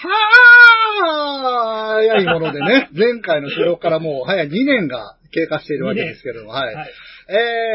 はーい、いものでね、前回の収録からもう早2年が経過しているわけですけれども、はい。はい。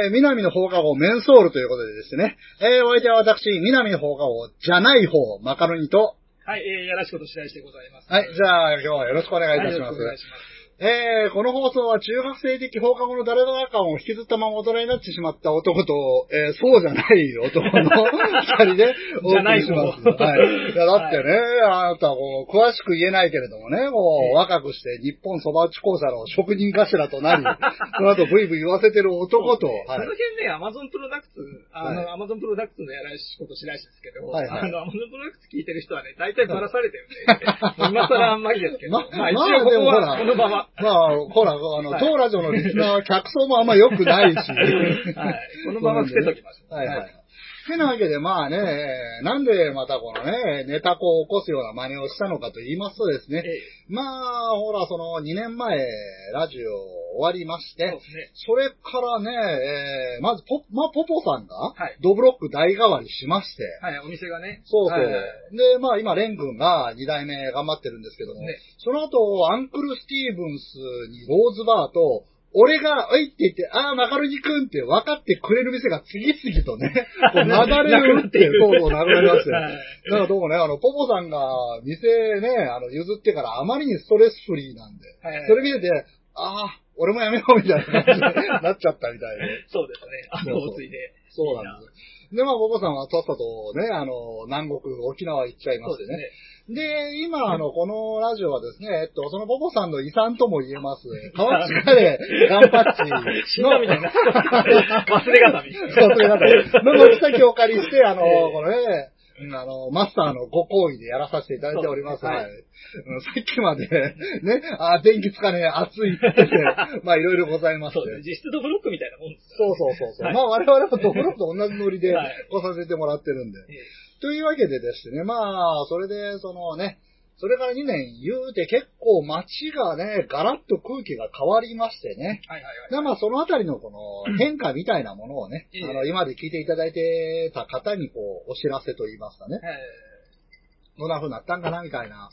えー、南の放課後メンソールということでですね、えー、お相手は私、南の放課後じゃない方、マカロニと、はい、えー、やらしこと白石でございます。はい、じゃあ今日はよろしくお願いいたします。はいよろくお願いします。えー、この放送は中学生的放課後の誰だかを引きずったまま大人になってしまった男と、えー、そうじゃない男の二人でお送りします。じゃない方はい。いや、だってね、あなたこう、詳しく言えないけれどもね、こう、ええ若くして日本そば打ち校舎の職人頭となり、その後ブイブイ言わせてる男と、そはいの。辺ね、アマゾンプロダクツ、あの、はアマゾンプロダクツのやらしこと白石ですけど、はいはいあの、アマゾンプロダクツ聞いてる人はね、大体バラされてるんで、今更あんまりですけど、ままあ一まあ応ここは、この場は、まあ、ほら、あの、はい当ラジオのリスナーは客層もあんま良くないし。はい。この場は伏せときましょう。はいはい。てなわけで、まあね、なんでまたこのね、ネタ子を起こすような真似をしたのかと言いますとですね、ええまあ、ほら、その2年前、ラジオ終わりまして、そね。れからね、えーまずポ、まあ、ポポさんが、ドブロック代替わりしまして、はい、お店がね。そうそう。はいで、まあ今、レン君が2代目頑張ってるんですけども、ねその後、アンクルスティーブンスにローズバーと、俺が、おいって言って、ああ、マカロニ君って分かってくれる店が次々とね、こう 流れを打って、そうそう、なくなりましたよ。はいだからどうもね、あの、ポポさんが店ね、あの、譲ってからあまりにストレスフリーなんで、はいそれ見てて、ああ、俺もやめようみたいな感じになっちゃったみたいで。そうですね。あの、おついで。そうなんです。で、まあ、ポポさんはとっさとね、あの、南国、沖縄行っちゃいましてねね。。で、今、あの、このラジオはですね、えっと、そのポポさんの遺産とも言えます、河内カレー、ガンパッチ死んだみたいな。忘れがたみ。忘れ方の軒先をお借りして、あの、ええこのね、うんあの、マスターのご好意でやらさせていただいております。はい。うんさっきまで、ね、あ、電気つかねえ、暑いって言って、まあ、いろいろございまして。そうですね。実質ドブロックみたいなもんですそうそうそうそう。はいまあ我々もドブロックと同じノリではい来させてもらってるんで。ええというわけでですね、まあ、それで、そのね、それから2年言うて結構街がね、ガラッと空気が変わりましてね。はいはいはい。でまあそのあたりのこの変化みたいなものをね、ええあの、今まで聞いていただいてた方にこう、お知らせと言いますかね。えどんな風になったんかなみたいな。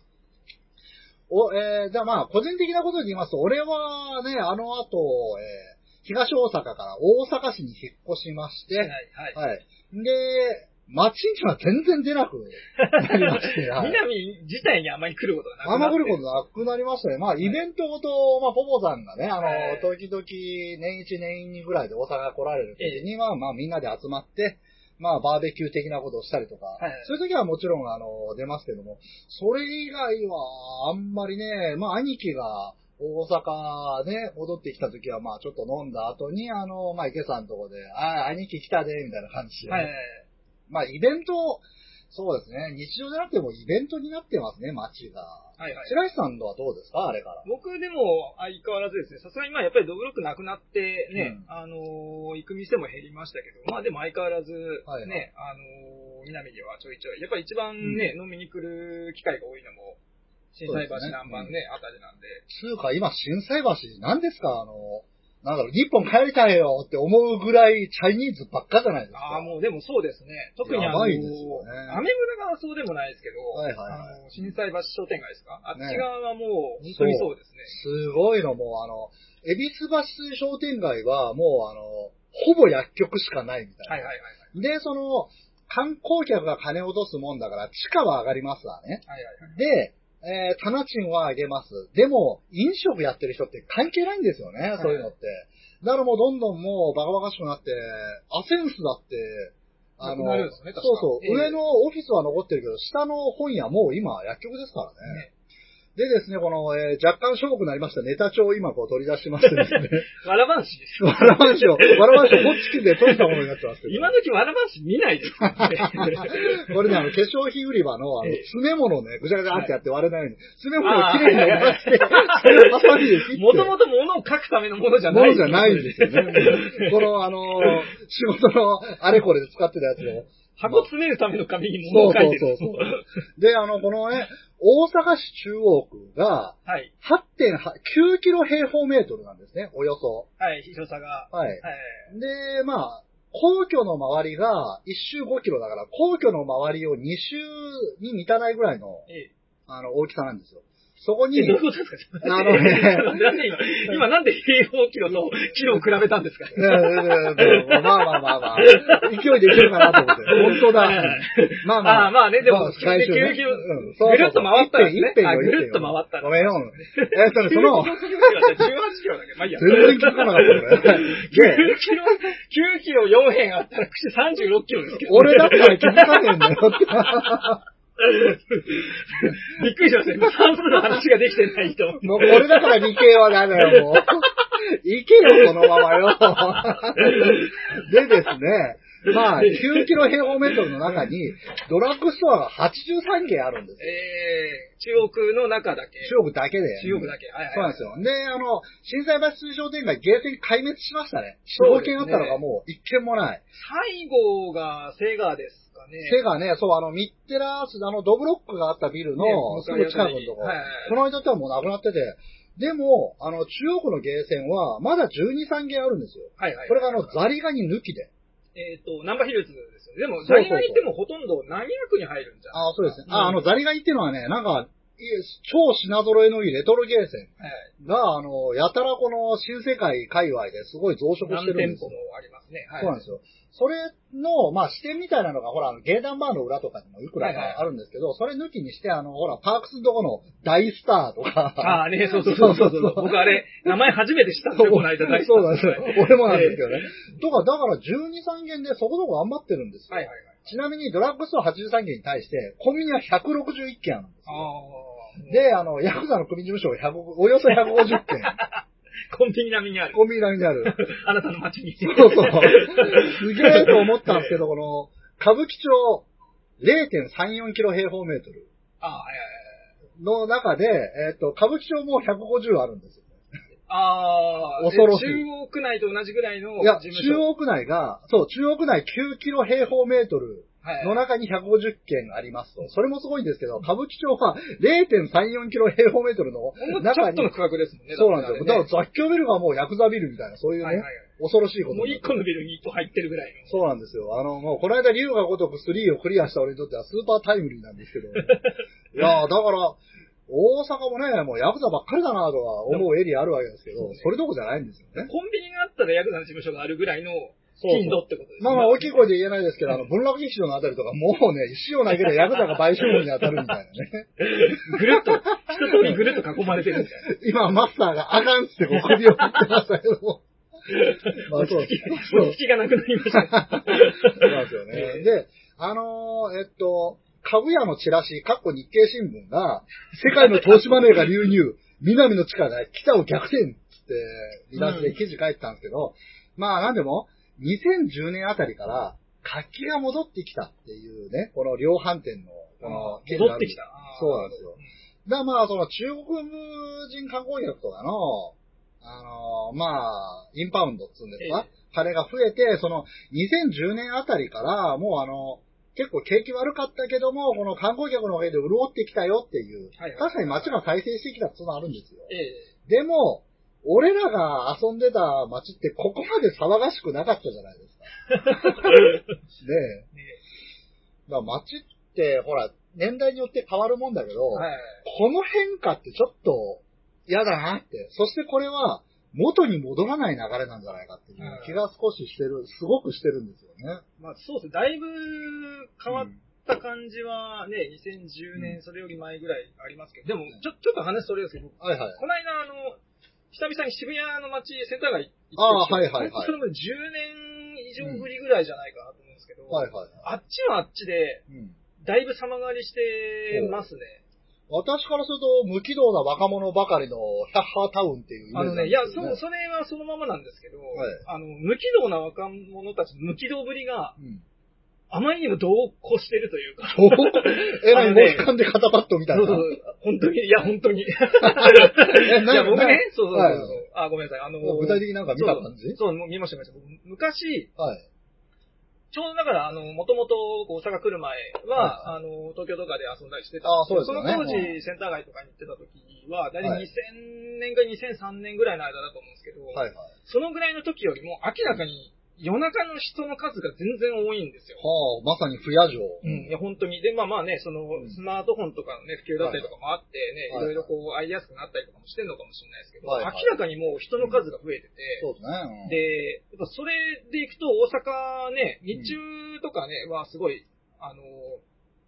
お、えー、じゃあまあ、個人的なことで言いますと、俺はね、あの後、えー東大阪から大阪市に引っ越しまして、えはいはい。はい。で、街には全然出なくなりまして、はい。南自体にあまり来ることがなくなあんってま来ることなくなりましたね。まあ、イベントごと、まあ、ポポさんがね、あの、はい時々、年一年二ぐらいで大阪来られる時には、まあ、みんなで集まって、まあ、バーベキュー的なことをしたりとか、はいそういう時はもちろん、あの、出ますけども、それ以外は、あんまりね、まあ、兄貴が、大阪ね、戻ってきた時は、まあ、ちょっと飲んだ後に、あの、まあ、池さんのとこで、ああ、兄貴来たで、みたいな感じで、はいはいはい。まあ、イベント、そうですね。日常じゃなくてもイベントになってますね、街が。はいはい。白石さんのはどうですか？あれから。僕でも相変わらずですね、さすがにまあやっぱりドブロックなくなってね、うん。あのー行く店も減りましたけど、まあでも相変わらずね、はいはい。あのー南にはちょいちょい、やっぱり一番ね、飲みに来る機会が多いのも、震災橋そうですね。南蛮ね、あたりなんで、つうか、今、震災橋、何ですか？あの、なんだろう、日本帰りたいよって思うぐらい、チャイニーズばっかじゃないですか。ああ、もうでもそうですね、特にあのアメ村がそうでもないですけど、はいはいはいあの震災橋商店街ですか？あっねち側はもう、本当にそうですね。すごいの、もう、あの、恵比寿橋商店街は、もう、あの、ほぼ薬局しかないみたいな。はいはいはいはい。で、その、観光客が金を落とすもんだから、地価は上がりますわね。はいはいはい。で、えー、棚賃は上げます。でも、飲食やってる人って関係ないんですよね、そういうのって。だからもうどんどんもうバカバカしくなって、アセンスだって、あの、ねそうそう、ええ上のオフィスは残ってるけど、下の本屋もう今薬局ですからね。でですね、この、えー若干しょぼくなりましたネタ帳を今こう取り出しましてですね。わらばんしです。わらばんしを、わらばんしをホッチキスで取ったものになってますけど。今時わらばんし見ないです。これね、あの、化粧品売り場の、あの、ええ詰め物をね、ぐちゃぐちゃってやって割れないように、詰め物をきれいに伸ばして、それをハサミで切って。もともと物を書くためのものじゃない。ものじゃないんですよね。この、あの、仕事のあれこれで使ってたやつを。箱詰めるための紙にそうそ物を書いうてる。そうそう。で、あの、このね、大阪市中央区がはい。8.9キロ平方メートルなんですね、およそ。はい、広さが。はい。はい。で、まあ、皇居の周りが1周5キロだから、皇居の周りを2周に満たないぐらいの、ええあの、大きさなんですよ。そこに、えどういうことですかあのねなんで今、今なんで平方キロとキロを比べたんですか？まあまあまあまあ、勢いでいけるかなと思って。本当だ。まあまあ。ああまあねでも最終ね9キロぐるっと回ったらね一辺よあぐるっと回ったらごめんよ。えっとね、その、18キロだけ？ど、まあいいや。全然気づかなかった俺。9で、キロ、9キロ4辺あったら口36キロですけど、俺だったら気づかねえんだよ。びっくりしました。今算数の話ができてない人。もうこれだから理系はダメよ、もう。いけよ、このままよ。でですね、まあ、9キロ平方メートルの中に、ドラッグストアが83軒あるんですよ。えー、中国の中だけ。中国だけで。中国だけ。はいはい。そうなんですよ。で、あの、震災橋水商店街ゲーセン壊滅しましたね。4、5そうですね軒あったのがもう1軒もない。最後がセガですかね。背がね、そう、あの、ミッテラース、あの、ドブロックがあったビルのねすぐ近くのとこ、はいはいこの間ってはもうなくなってて、でも、あの、中央区のゲーセンは、まだ12、3軒あるんですよ。はいはい。これがあの、ザリガニ抜きで。えっ、と、ナンバーヒルズですよね。でも、そうそうそう何が言ってもほとんど何役に入るんじゃん。ああ、そうですね。うんあ、あの、ザリガニっていうのはね、なんか、超品揃えのいいレトロゲーセンはい。が、あの、やたらこの新世界界隈ですごい増殖して何店舗るんですよも。ありますね。はい。そうなんですよ。それの、まあ、視点みたいなのが、ほら、あの、ゲーダンバーの裏とかにもいくらはいはいかあるんですけど、それ抜きにして、あの、ほら、パークスのとこの大スターとか。ああね、そうそうそうそうそう。僕あれ、名前初めて知ったんこの間大好きそうなんですよはい。俺もなんですけどね。とか、だから12、3軒でそこそこ頑張ってるんですよ。はいはいはい。ちなみにドラッグストア83軒に対して、コンビニは161軒あるんですよ。ああ。で、あの、ヤクザの組事務所100およそ150軒。コンビニ並みにある。コンビニ並みにある。あなたの街に。そうそう。すげえと思ったんですけど、この、歌舞伎町0.34キロ平方メートルああ。の中で、えっ、と、歌舞伎町も150あるんですよ。ああ、恐ろしいえ中央区内と同じぐらいのいや。中央区内が、そう、中央区内9キロ平方メートルはいの中に150軒ありますと。それもすごいんですけど、歌舞伎町は0.34キロ平方メートルのほんのちょ中にっとの、区画ですもんね。そうなんですよ。だだから雑居ビルがもうヤクザビルみたいな、そういうね、はいはいはい恐ろしいこともうになって一個のビルに一個入ってるぐらいの。そうなんですよ。あの、もう、この間、竜が如く3をクリアした俺にとってはスーパータイムリーなんですけど。いやー、だから、大阪もね、もうヤクザばっかりだなとは思うエリアあるわけですけど、それどころじゃないんですよね。コンビニがあったらヤクザの事務所があるぐらいの頻度ってことですね。まあまあ、大きい声で言えないですけど、あの、文楽劇場のあたりとか、もうね、石を投げてヤクザが売春婦に当たるみたいなね。ぐるっと、一通りぐるっと囲まれてるみたいな。今、マスターがあかんってこう首を振ってましたけども。まあ、そう落ち着き落ち着きがなくなりました。そうなんですよね。で、あのーえっと、かぐやのチラシ、かっこ日経新聞が、世界の投資マネーが流入、南の地下で北を逆転って、見出しで記事書いてたんですけど、まあなんでも、2010年あたりから、活気が戻ってきたっていうね、この量販店の、この、戻ってきた。そうなんですよ。だからまあ、その中国人観光客とかの、あのまあ、インパウンドっつうんですか、金が増えて、その2010年あたりから、もうあの、結構景気悪かったけども、この観光客のおかげで潤ってきたよっていう、はいはい確かに街が再生してきたっていうのはあるんですよ。ええ。でも、俺らが遊んでた街ってここまで騒がしくなかったじゃないですか。ねえ。ねだから街って、ほら、年代によって変わるもんだけど、はい。この変化ってちょっと嫌だなって。そしてこれは元に戻らない流れなんじゃないかっていう気が少ししてる、すごくしてるんですよね。まあそうですね。だいぶ変わった感じはね、2010う年それより前ぐらいありますけど、でもちょ、ちょっと話それですけど、はいはい。この間あの、久々に渋谷の街、センター街行ってきて、ああはいはいはいそれも10年以上ぶりぐらいじゃないかなと思うんですけど、はいはい。あっちはあっちで、うんだいぶ様変わりしてますね。私からすると、無軌道な若者ばかりのヒャッハータウンっていうイメージあのね、いや、そ、それはそのままなんですけど、いあの、無軌道な若者たちの無軌道ぶりがうん。あまりにも同行してるというか、えらい、ねモヒカンで肩パッドみたいな。そうそう、本当に、いや、本当に。いや、僕なね、そうそうそうあ、ごめんなさい。あの、具体的になんか見た感じ？そう見ました見ました。僕昔、はい。ちょうどだから、あの、もともと大阪来る前は、はあの、東京とかで遊んだりしてたあそうですよねその当時、うんセンター街とかに行ってた時は、だいたはいい2000年か2003年ぐらいの間だと思うんですけど、はいはい。そのぐらいの時よりも明らかに夜中の人の数が全然多いんですよ。はあ、まさに不夜城。うん、いや、本当に。で、まあまあね、そのう、ん。スマートフォンとかのね、普及だったりとかもあってね、い。はいはい。ろいろこう、会いやすくなったりとかもしてんのかもしれないですけど、はいはい。明らかにもう人の数が増えてて、そうですね。うん、で、やっぱそれで行くと大阪ね、日中とかね、はすごい、あの、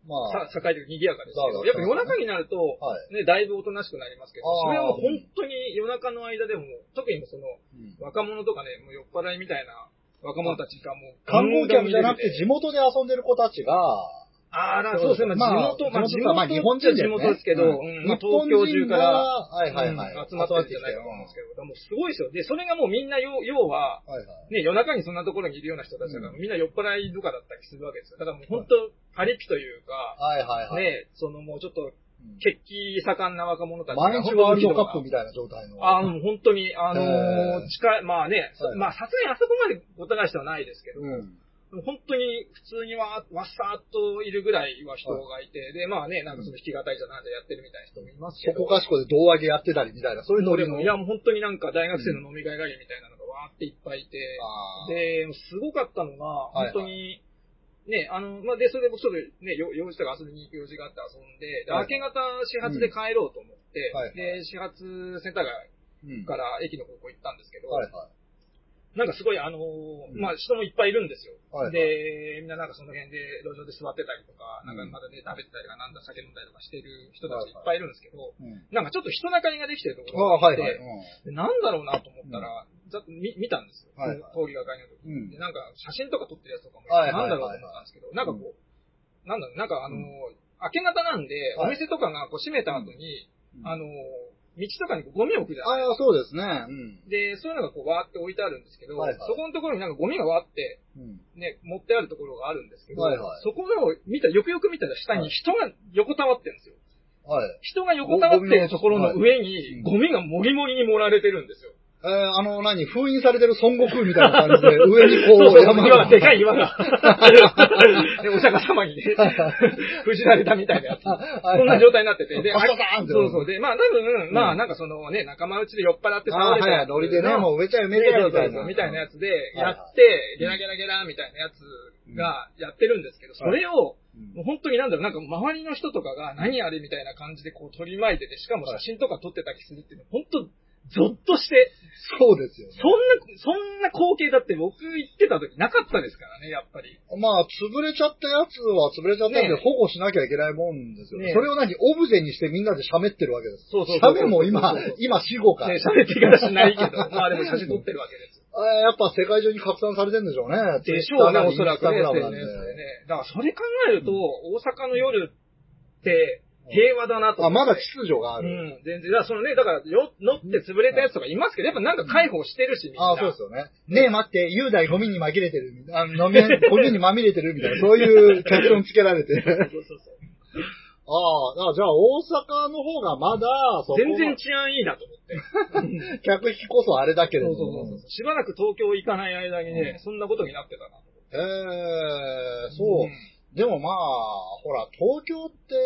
まあ、さ栄えてる賑やかですけど、やっぱ夜中になると、はい。ね、だいぶおとなしくなりますけど、それはもう本当に夜中の間でも、特にその、うん。若者とかね、もう酔っ払いみたいな若者たちがもう、観光客じゃなくて地地元で遊んでる子たちが、あら、そうですね、まあ、地元、まあ、地元、まあ日本人地元ですけど、うんまあ、東京中から、はいはいはい。うん集まってるんじゃないかと思うんですけど、もうすごいですよ。で、それがもうみんな要、要は。ね、夜中にそんなところにいるような人たちだから、うんみんな酔っ払いとかだったりするわけですよ。だからもう本当、パリピというか、はいはいはい。ね、そのもうちょっと、うん血気盛んな若者たちが毎日ワールドカップみたいな状態の。あの、本当に、あのえー近い、まあね、そはいまあさすがにあそこまでごた返してはないですけど、うん。本当に普通にわーわっさーっといるぐらいは人がいて、で、まあね、なんかその弾き語りじゃなんでやってるみたいな人もいますけど。そこかしこで胴上げやってたりみたいな、そういうノリの。でもいや、もう本当になんか大学生の飲み会帰りみたいなのがわーっていっぱいいて、あーで、すごかったのが、はいはい本当に、ね、あの、まあ、で、それで僕ちょっとね、よ用事とか遊びに行く用事があって遊んで、ではい明け方始発で帰ろうと思って、はいで、始発センター街うん。から駅の方向行ったんですけど、はいはい。なんかすごいあのまあ、人もいっぱいいるんですよ。はいはいで、みんななんかその辺で路上で座ってたりとか、うんなんかまだね、食べてたりとか、なんだ酒飲んだりとかしてる人たちいっぱいいるんですけど、うん。なんかちょっと人中りができてるところがあって、はいはい。でなんだろうなと思ったら、ざっと見見たんですよ。はい通りがかりの時うん。で、なんか写真とか撮ってるやつとかも、はいなんだろうと思ったんですけど、なんかこう、なんだろう、なんかあのーうん。明け方なんで、はい。お店とかがこう閉めた後に、うん。あのー道とかにこうゴミを置くじゃないああ、そうですね。うん。で、そういうのがこうわーって置いてあるんですけど、はいはい。そこのところになんかゴミがわーってうん。ね、持ってあるところがあるんですけど、はいはい。そこの、見た、よくよく見たら下に人が横たわってるんですよ。はい。人が横たわってるところの上はいに、うんゴミがもりもりに盛られてるんですよ。えー、あの、何封印されてる孫悟空みたいな感じで、上にこう、そうそう、山岩が、でかいい。岩が。で、お釈迦様にね、封じられたみたいなやつ。そんな状態になってて。で、パサパーンってそうそう。で、まあ多分、まうんあなんかそのね、仲間内で酔っ払って。倒れたやつノリでね、もう埋めちゃえ埋めちゃえみたいな。みたいなやつで、やはいって、ゲラゲラゲラみたいなやつがやってるんですけど、それを、うんもう本当になんだろう、なんか周りの人とかが何あれみたいな感じでこう取り巻いてて、しかも写真とか撮ってたりするっていうのは、本当ゾッとして、そうですよね。そんな、そんな光景だって僕行ってた時なかったですからね、やっぱり。まあ、潰れちゃったやつは潰れちゃったんでね保護しなきゃいけないもんですよね。ねそれを何オブジェにしてみんなで喋ってるわけです。そうそうそう喋も今今死後か。ね、喋ってからしないけど、まあでも写真撮ってるわけです。あやっぱ世界中に拡散されてるんでしょうね。でしょうね、おそらくね。だからそれ考えると、大阪の夜って平和だなとあ。まだ秩序があうる。ん、全然。だからそのね、だから、よ、乗って潰れたやつとかいますけど、やっぱなんか介抱してるし、みんな。あそうですよね。ねえ待って、雄大ゴミに紛れてる。あの、飲み、ゴミにまみれてるみたいな、そういうキャプションつけられて。そうそうそうああ、じゃあ大阪の方がまだ、全然治安いいなと思って。客引きこそあれだけれそうども。そうそうそう。しばらく東京行かない間にね、そんなことになってたな。ええそう。んででもまあ、ほら、東京って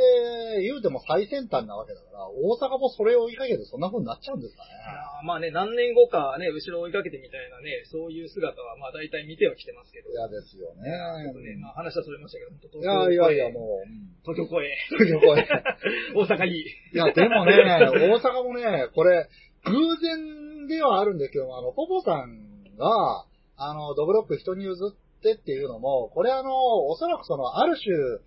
言うても最先端なわけだから、大阪もそれを追いかけてそんな風になっちゃうんですかね。まあね、何年後かね、後ろ追いかけてみたいなね、そういう姿はまあ大体見てはきてますけど。嫌ですよね。ちょっとね、まあ話はそれましたけど、本当いやいやいや、う。もう、うん東京来い。東京来い 大阪いい。いや、でもね、大阪もね、これ、偶然ではあるんですけども、あの、ポポさんが、あの、ドブロック人に譲ってっていうのも、これあの、おそらくその、ある種、う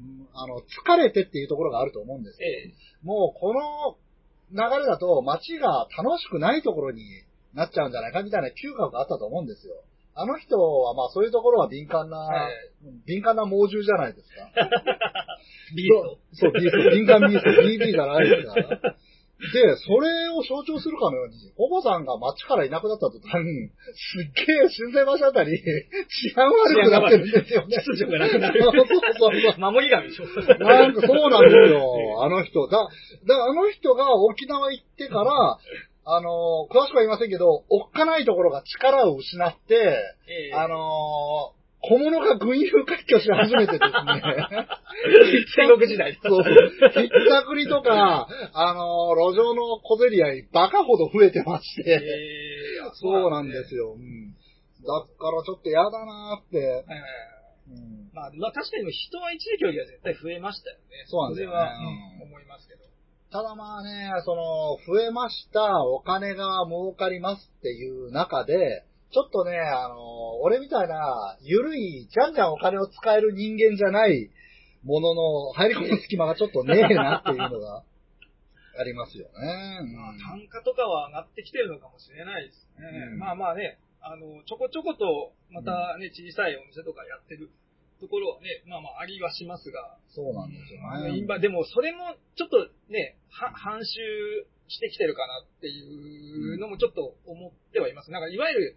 んあの、疲れてっていうところがあると思うんですよ。ええ。もう、この流れだと、街が楽しくないところになっちゃうんじゃないかみたいな嗅覚があったと思うんですよ。あの人は、まあ、そういうところは敏感な、はい敏感な猛獣じゃないですか。ビート。そう、ビースト、敏感ビースト、BD じゃないですか。で、それを象徴するかのように、おばさんが街からいなくなった途端、すっげえ新生橋あたり、治安悪くなってるんですよね。秩序がなくなる そうそうそう。守り神でしょ。なんかそうなんですよ、あの人。だ、だあの人が沖縄行ってから、あの、詳しくは言いませんけど、おっかないところが力を失って、ええあの小物が群雄割拠し始めてですね。戦国時代。そうそう。ひったくりとか、あの路上の小競り合い、バカほど増えてまして。ええそうなんですよ。うん。だからちょっと嫌だなーって。はいはいはい。うんまあ、まあ確かに人は一時競技は絶対増えましたよね。そうなんだよねそれは、思いますけど。ただまあね、その、増えました、お金が儲かりますっていう中で、ちょっとね、あの、俺みたいな、ゆるい、じゃんじゃんお金を使える人間じゃないものの入り込む隙間がちょっとねえなっていうのが ありますよね。まあ単価とかは上がってきてるのかもしれないですね。うんまあまあね、あの、ちょこちょこと、またね、小さいお店とかやってるところはね、まあまあありはしますが、そうなんですよまあね。今でもそれもちょっとね、は、反襲してきてるかなっていうのもちょっと思ってはいます。なんかいわゆるはい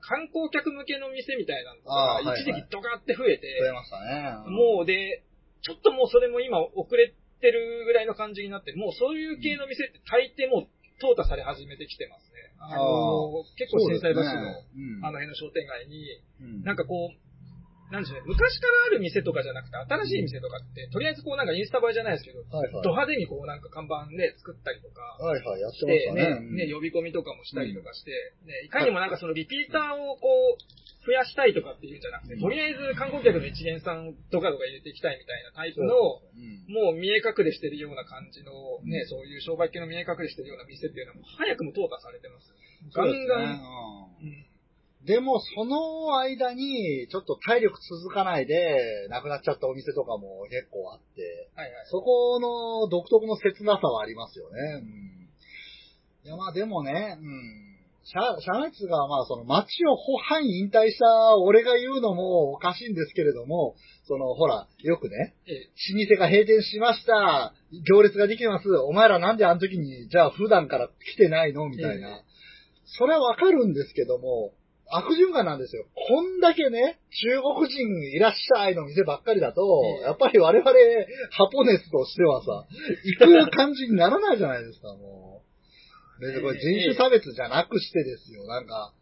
観光客向けの店みたいなのが一時期ドカって増えて、増えましたね。もうで、ちょっともうそれも今遅れてるぐらいの感じになって、もうそういう系の店って大抵もう淘汰され始めてきてますね。あの、結構震災橋の、うん。あの辺の商店街に、うん。なんかこう、なんでしょうね、昔からある店とかじゃなくて、新しい店とかって、とりあえずこうなんかインスタ映えじゃないですけど、はいはい。ド派手にこうなんか看板ね、作ったりとか、はいはい、やってましたね。ね、ね、呼び込みとかもしたりとかして、ね、いかにもなんかそのリピーターをこう、増やしたいとかっていうんじゃなくて、とりあえず観光客の一元さんとかとか入れていきたいみたいなタイプの、うん。もう見え隠れしてるような感じの、ね、うん。そういう商売系の見え隠れしてるような店っていうのはもう早くも淘汰されてます。ガンガン。でも、その間に、ちょっと体力続かないで、亡くなっちゃったお店とかも結構あって、はいはい。そこの独特の切なさはありますよね。うん。いや、まあでもね、うん。社、社内通が、まあその街を半引退した俺が言うのもおかしいんですけれども、その、ほら、よくね、ええ老舗が閉店しました。行列ができてます。お前らなんであの時に、じゃあ普段から来てないのみたいな。えそれはわかるんですけども、悪循環なんですよ。こんだけね、中国人いらっしゃいの店ばっかりだと、ええやっぱり我々、ハポネスとしてはさ、行く感じにならないじゃないですか、もう。別にこれ人種差別じゃなくしてですよ、なんか。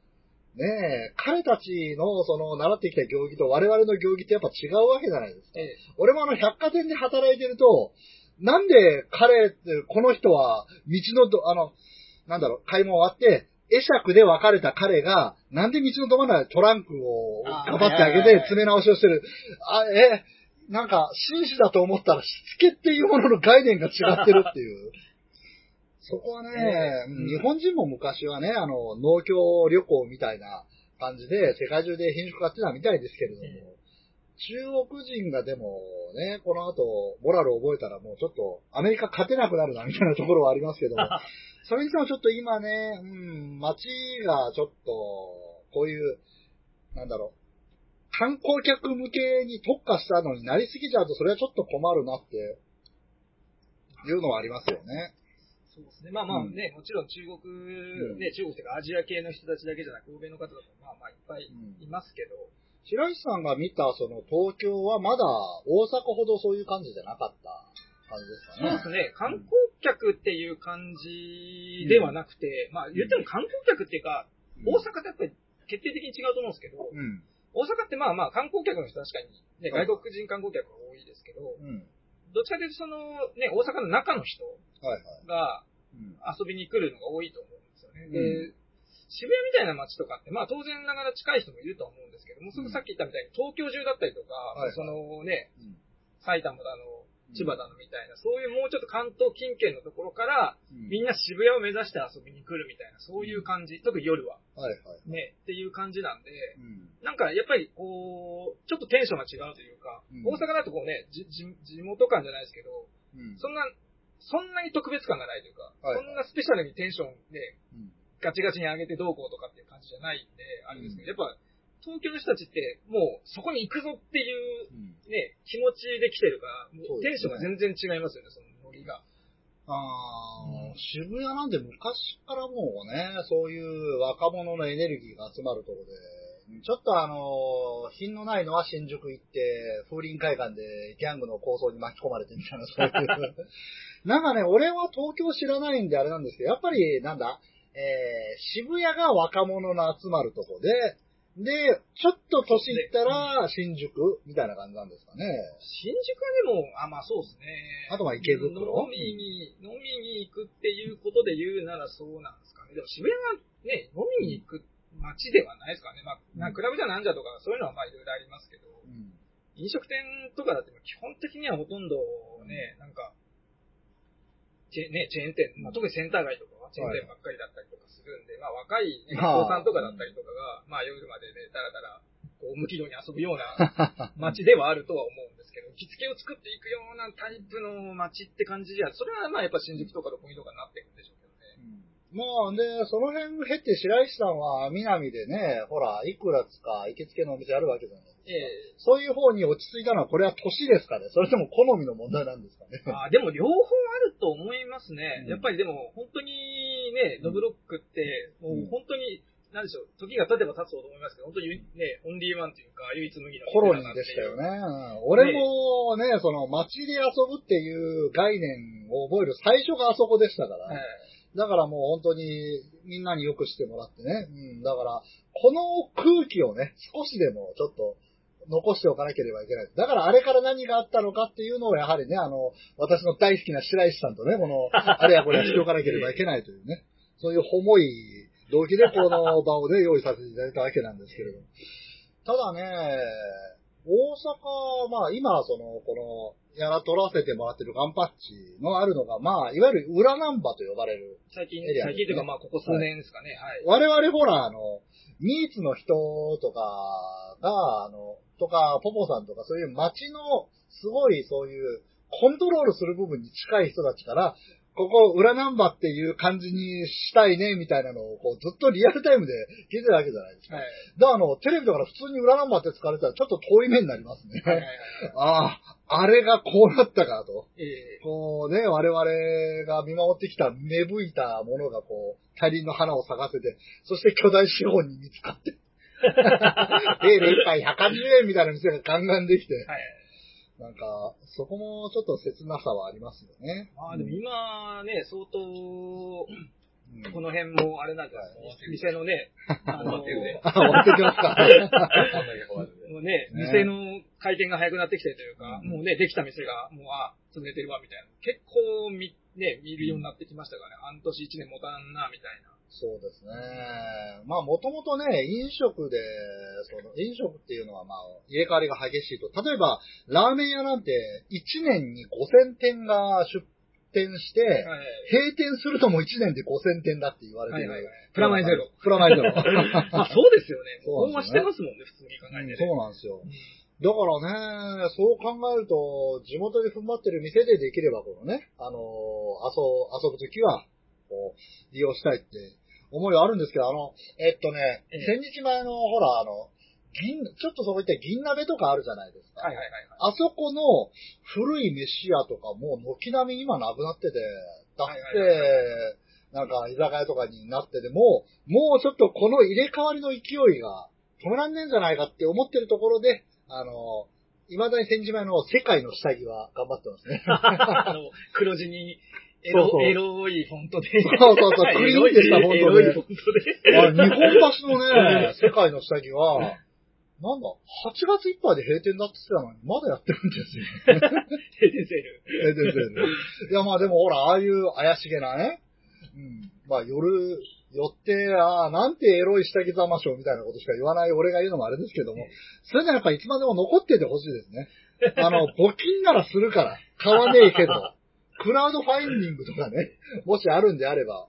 ねえ、彼たちの、その、習ってきた行儀と我々の行儀ってやっぱ違うわけじゃないですか。ええ俺もあの百貨店で働いてると、なんで彼って、この人は道のど、あの、なんだろう、買い物終わって、会釈で別れた彼が、なんで道のど真ん中でトランクをあーかばってあげて詰め直しをしてる。あ、え、なんか、紳士だと思ったらしつけっていうものの概念が違ってるっていう。そこはね、うん日本人も昔はね、あの、農協旅行みたいな感じで、世界中で品種買ってたみたいですけれども、え中国人がでもね、この後、モラルを覚えたらもうちょっと、アメリカ勝てなくなるな、みたいなところはありますけども、それにしてもちょっと今ね、うん、街がちょっと、こういう、なんだろう、観光客向けに特化したのになりすぎちゃうと、それはちょっと困るなって、いうのはありますよね。そうですね。まあまあね、もちろん中国、ん。ね、中国というかアジア系の人たちだけじゃなく、欧米の方だとまあまあいっぱいいますけど、白石さんが見たその東京はまだ大阪ほどそういう感じじゃなかった感じですかね。そうですね、観光客っていう感じではなくて、まあ言っても観光客っていうか、大阪ってやっぱり決定的に違うと思うんですけど、うん。大阪ってまあまあ観光客の人確かに、ね、はい外国人観光客が多いですけど、うん。どっちかというとその、ね、大阪の中の人。がうん。遊びに来るのが多いと思うんですよね。渋谷みたいな街とかって、まあ当然ながら近い人もいるとは思うんですけども、そのさっき言ったみたいに東京中だったりとか、はいはい。そのね、うん。埼玉だの、千葉だのみたいな、そういうもうちょっと関東近県のところから、うん。みんな渋谷を目指して遊びに来るみたいな、そういう感じ、特に夜は、はいはい。ね、っていう感じなんで、うん。なんかやっぱりこう、ちょっとテンションが違うというか、うん。大阪だとこうね、じじ地元感じゃないですけど、うん。そんな、そんなに特別感がないというか、はい。そんなスペシャルにテンションでうんガチガチに上げてどうこうとかっていう感じじゃないんで、あれですけど、うんやっぱ東京の人たちってもうそこに行くぞっていううん。ね、気持ちで来てるから、もうテンションが全然違いますよね、そのノリが。あーうん渋谷なんで昔からもうね、そういう若者のエネルギーが集まるところで、ちょっとあの、品のないのは新宿行って、風林会館でギャングの構想に巻き込まれてみたいな、そういう。なんかね、俺は東京知らないんであれなんですけど、やっぱり、なんだ、えー、渋谷が若者の集まるとこで、で、ちょっと年いったら新宿みたいな感じなんですかね。新宿はでも、あ、まあそうですね。あとは池袋飲みに、飲みに行くっていうことで言うならそうなんですかね。でも渋谷はね、飲みに行くっ街ではないですかね。まあ、なクラブじゃなんじゃとか、そういうのはまあいろいろありますけど、うん。飲食店とかだって基本的にはほとんどね、なんか、チェ,、ね、チェーン店、まあ、特にセンター街とかはチェーン店ばっかりだったりとかするんで、まあ若い、ね、まあ学校さんとかだったりとかが、まあ夜までね、だらだら、こう、無軌道に遊ぶような 街ではあるとは思うんですけど、行きつけを作っていくようなタイプの街って感じじゃ、それはまあやっぱ新宿とか六本木とかになっていくんでしょう。まあ、で、その辺経って白石さんは南でね、ほら、いくらつか行きつけのお店あるわけじゃないですか。ええそういう方に落ち着いたのは、これは年ですかねそれとも好みの問題なんですかね あーでも両方あると思いますね。うんやっぱりでも本当にね、ノブロックって、もう本当に、なんでしょう、時が経てば経つほど思いますけど、本当にね、オンリーワンというか、唯一無二のコロニーでしたよね。うん俺もね、その街で遊ぶっていう概念を覚える最初があそこでしたから。はい。だからもう本当にみんなによくしてもらってね。うん、だから、この空気をね、少しでもちょっと残しておかなければいけない。だからあれから何があったのかっていうのをやはりね、あの、私の大好きな白石さんとね、この、あれやこれやしておかなければいけないというね、そういう重い動機でこの場をね、用意させていただいたわけなんですけれども。ただね、大阪、まあ今、その、この、やら取らせてもらってるガンパッチのあるのが、まあ、いわゆる裏ナンバーと呼ばれる。最近、最近というかまあここ数年ですかね。はい。我々ほら、あの、ミーツの人とかが、あの、とか、ポポさんとか、そういう街の、すごいそういう、コントロールする部分に近い人たちから、ここ、裏ナンバーっていう感じにしたいね、みたいなのを、こう、ずっとリアルタイムで聞いてるわけじゃないですか。はい。だから、あの、テレビとかで普通に裏ナンバーって使われたら、ちょっと遠い目になりますね。はいはいはい。ああ、あれがこうなったかと。ええこうね、我々が見守ってきた芽吹いたものがこう、大輪の花を咲かせて、そして巨大資本に見つかって、ビール一杯180円みたいな店がガンガンできて、はい。なんか、そこもちょっと切なさはありますよね。まあでも今ね、相当、うんこの辺もあれなんじゃないですか。店のね、あの、終わってきますか。もうね、ね店の回転が早くなってきてというか、うんもうね、できた店が、もう、あ、潰れてるわ、みたいな。結構み、ね、見るようになってきましたからね。半年一年持たんな、みたいな。そうですね。まあ、もともとね、飲食で、その、飲食っていうのはまあ、入れ替わりが激しいと。例えば、ラーメン屋なんて、1年に5000店が出店して、はい。閉店するともう1年で5000店だって言われてる。はいプラマイゼロ。プラマイゼロ。まあそうですよね。そうなんですよねほんましてますもんね、普通に考えてね。そうなんですよ。だからね、そう考えると、地元で踏ん張ってる店でできれば、このね、あのー遊、遊ぶときは、利用したいって思いはあるんですけど、あの、えっとね、ええ先日前の、ほら、あの、銀、ちょっとそこ行って銀鍋とかあるじゃないですか。はいはいはいはい。あそこの古い飯屋とかもう軒並み今なくなってて、だって、なんか居酒屋とかになってでも、もうちょっとこの入れ替わりの勢いが止めらんねえんじゃないかって思ってるところで、あの、未だに戦時前の世界の下着は頑張ってますね。あの、黒字に、エロ、そうそうエロいフォントで。そうそうそうはいクリーンってしたフォントでエロいフォントで。あ日本橋のね、世界の下着は、なんだ、8月いっぱいで閉店だって言ってたのに、まだやってるんですよ。ヘデセル。え、全然。いや、まあでもほら、ああいう怪しげなね、うん。まあ夜、寄って、ああ、なんてエロい下着ざましょうみたいなことしか言わない俺が言うのもあれですけども、それではやっぱいつまでも残っててほしいですね。あの、募金ならするから、買わねえけど、クラウドファインディングとかね、もしあるんであれば、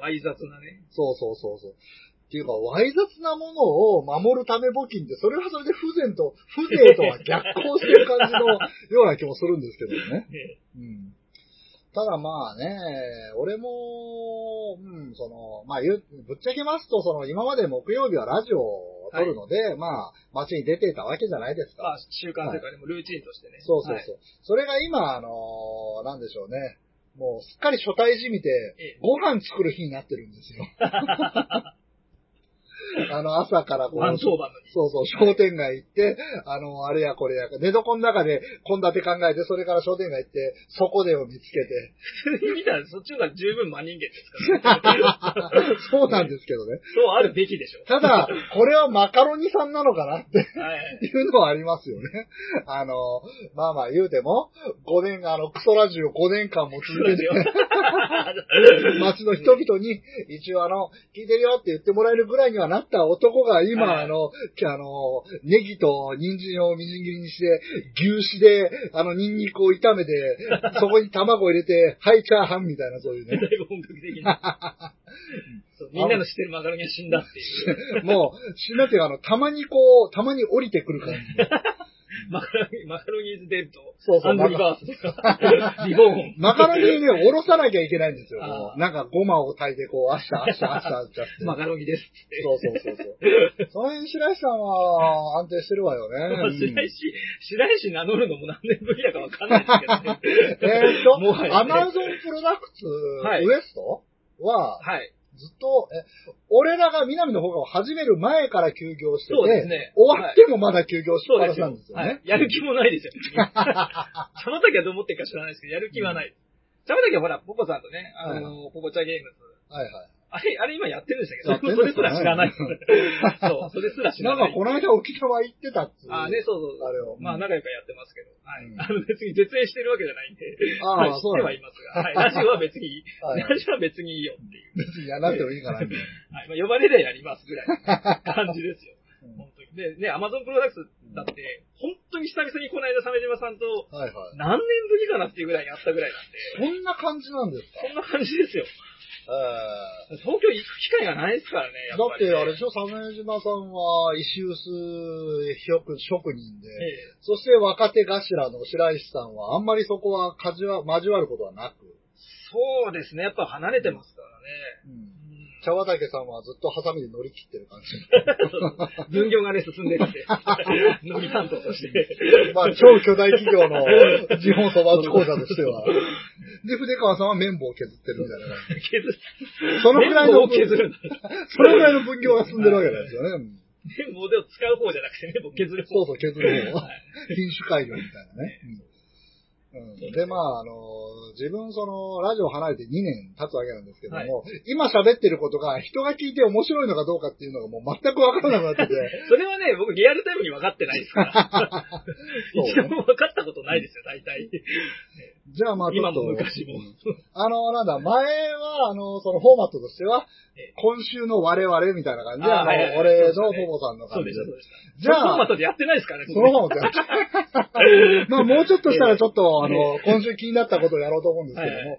わい雑なね。そうそうそうそう。っていうか、わい雑なものを守るため募金って、それはそれで不全と、不税とは逆行してる感じのような気もするんですけどね。ね うん。ただまあね、俺も、うん、その、まあ言う、ぶっちゃけますと、その、今まで木曜日はラジオを撮るので、まあ、街に出ていたわけじゃないですか。まあ、習慣というか、でもルーチンとしてね。そうそうそう。はいそれが今、あのなんでしょうね。もう、すっかり初対じみてええ、ご飯作る日になってるんですよ。あの、朝からこう。そうそう、商店街行って、あの、あれやこれや、寝床の中で献立考えて、それから商店街行って、そこでを見つけて。普通に見たらそっちの方が十分真人間ですから、ね。そうなんですけどね。そうあるべきでしょ。ただ、これはマカロニさんなのかな？ってはい。いうのはありますよね。あの、まあまあ言うても、5年、あの、クソラジオ5年間も続けて、街の人々に、一応あの、聞いてるよって言ってもらえるぐらいにはななった男が今、はいあの、あの、ネギと人参をみじん切りにして、牛脂で、あの、ニンニクを炒めて、そこに卵を入れて、はい、チャーハンみたいな、そういうだいね。ぶ本格的な。みんなの知ってるマカロニは死んだっていう。もう、死んだっていうか、あの、たまにこう、たまに降りてくる感じの。マカロニ、マカロニーズデッド。そうそうアンドリバース。リボーン。マカロニね、おろさなきゃいけないんですよ。なんかごまを炊いて、こう、あした、あした、あした、あし。マカロニです。そうそうそうそう。その辺、白石さんは安定してるわよね。ま あ白石、白石名乗るのも何年ぶりだかわかんないですけどね。えーっと、アマゾンプロダクツはいウエストは、はい。ずっと、え、俺らが南の方がを始める前から休業してて、そうですね終わってもまだ休業しっそうですよぱなしなんです。よね。はい。やる気もないですよ。玉滝はどう思ってるか知らないですけど、やる気はない。玉滝はほら、ポポさんとね、あの、ポポチャゲームズ。はいはい。あれ、あれ今やってるんでしたけど、それすら知らない。そう、それすら知なんからない。この間沖縄行ってたっつう。あね、そうそうそう。あれを。まあ仲良くやってますけど。はい。うんあの別に絶縁してるわけじゃないんで。ああはい、知ってはいますが。はい。ラジオは別にいい。はいラジオは別にいいよっていう。別にやらなくてもいいかな、はい。まあ呼ばれりゃやりますぐらいの感じですよ。うん本当に。で、ね、アマゾンプロダクツだって、本当に久々にこの間鮫島さんと、な。はいはい。何年ぶりかなっていうぐらいに会ったぐらいなんで、そんな感じなんですか？そんな感じですよ。え東京行く機会がないですからね、えだっやっぱり、ね。てあれでしょ、鮫島さんは石臼職職人で、ええ。そして若手頭の白石さんはあんまりそこは交わ交わることはなく、そうですね、やっぱ離れてますからね。うん茶畑さんはずっとハサミで乗り切ってる感じ。分業がね、進んでるんで、飲み担当として。まあ、超巨大企業の日本そば講座としては。で、筆川さんは綿棒を削ってるみたいな感じ。削る。そのくらいの、削る。そのくらいの分業が進んでるわけなんですよね。う ん綿棒で使う方じゃなくて綿棒削る方。そうそう、削る方。はい品種改良みたいなね。うんうん。で、まあ、あの、自分その、ラジオ離れて2年経つわけなんですけども、今喋ってることが人が聞いて面白いのかどうかっていうのがもう全くわからなくなってて、それはね、僕リアルタイムに分かってないですから。一度も分かったことないですよ、大体。じゃあまあちょ今っと、も昔も。あの、なんだ、前は、あの、そのフォーマットとしてはええ、今週の我々みたいな感じで、あの、俺のポポさんの感じ。でそうでした、。そうでした。じゃあフォーマットでやってないですからね、そのままやって。まあもうちょっとしたらちょっと、あの、今週気になったことをやろうと思うんですけども、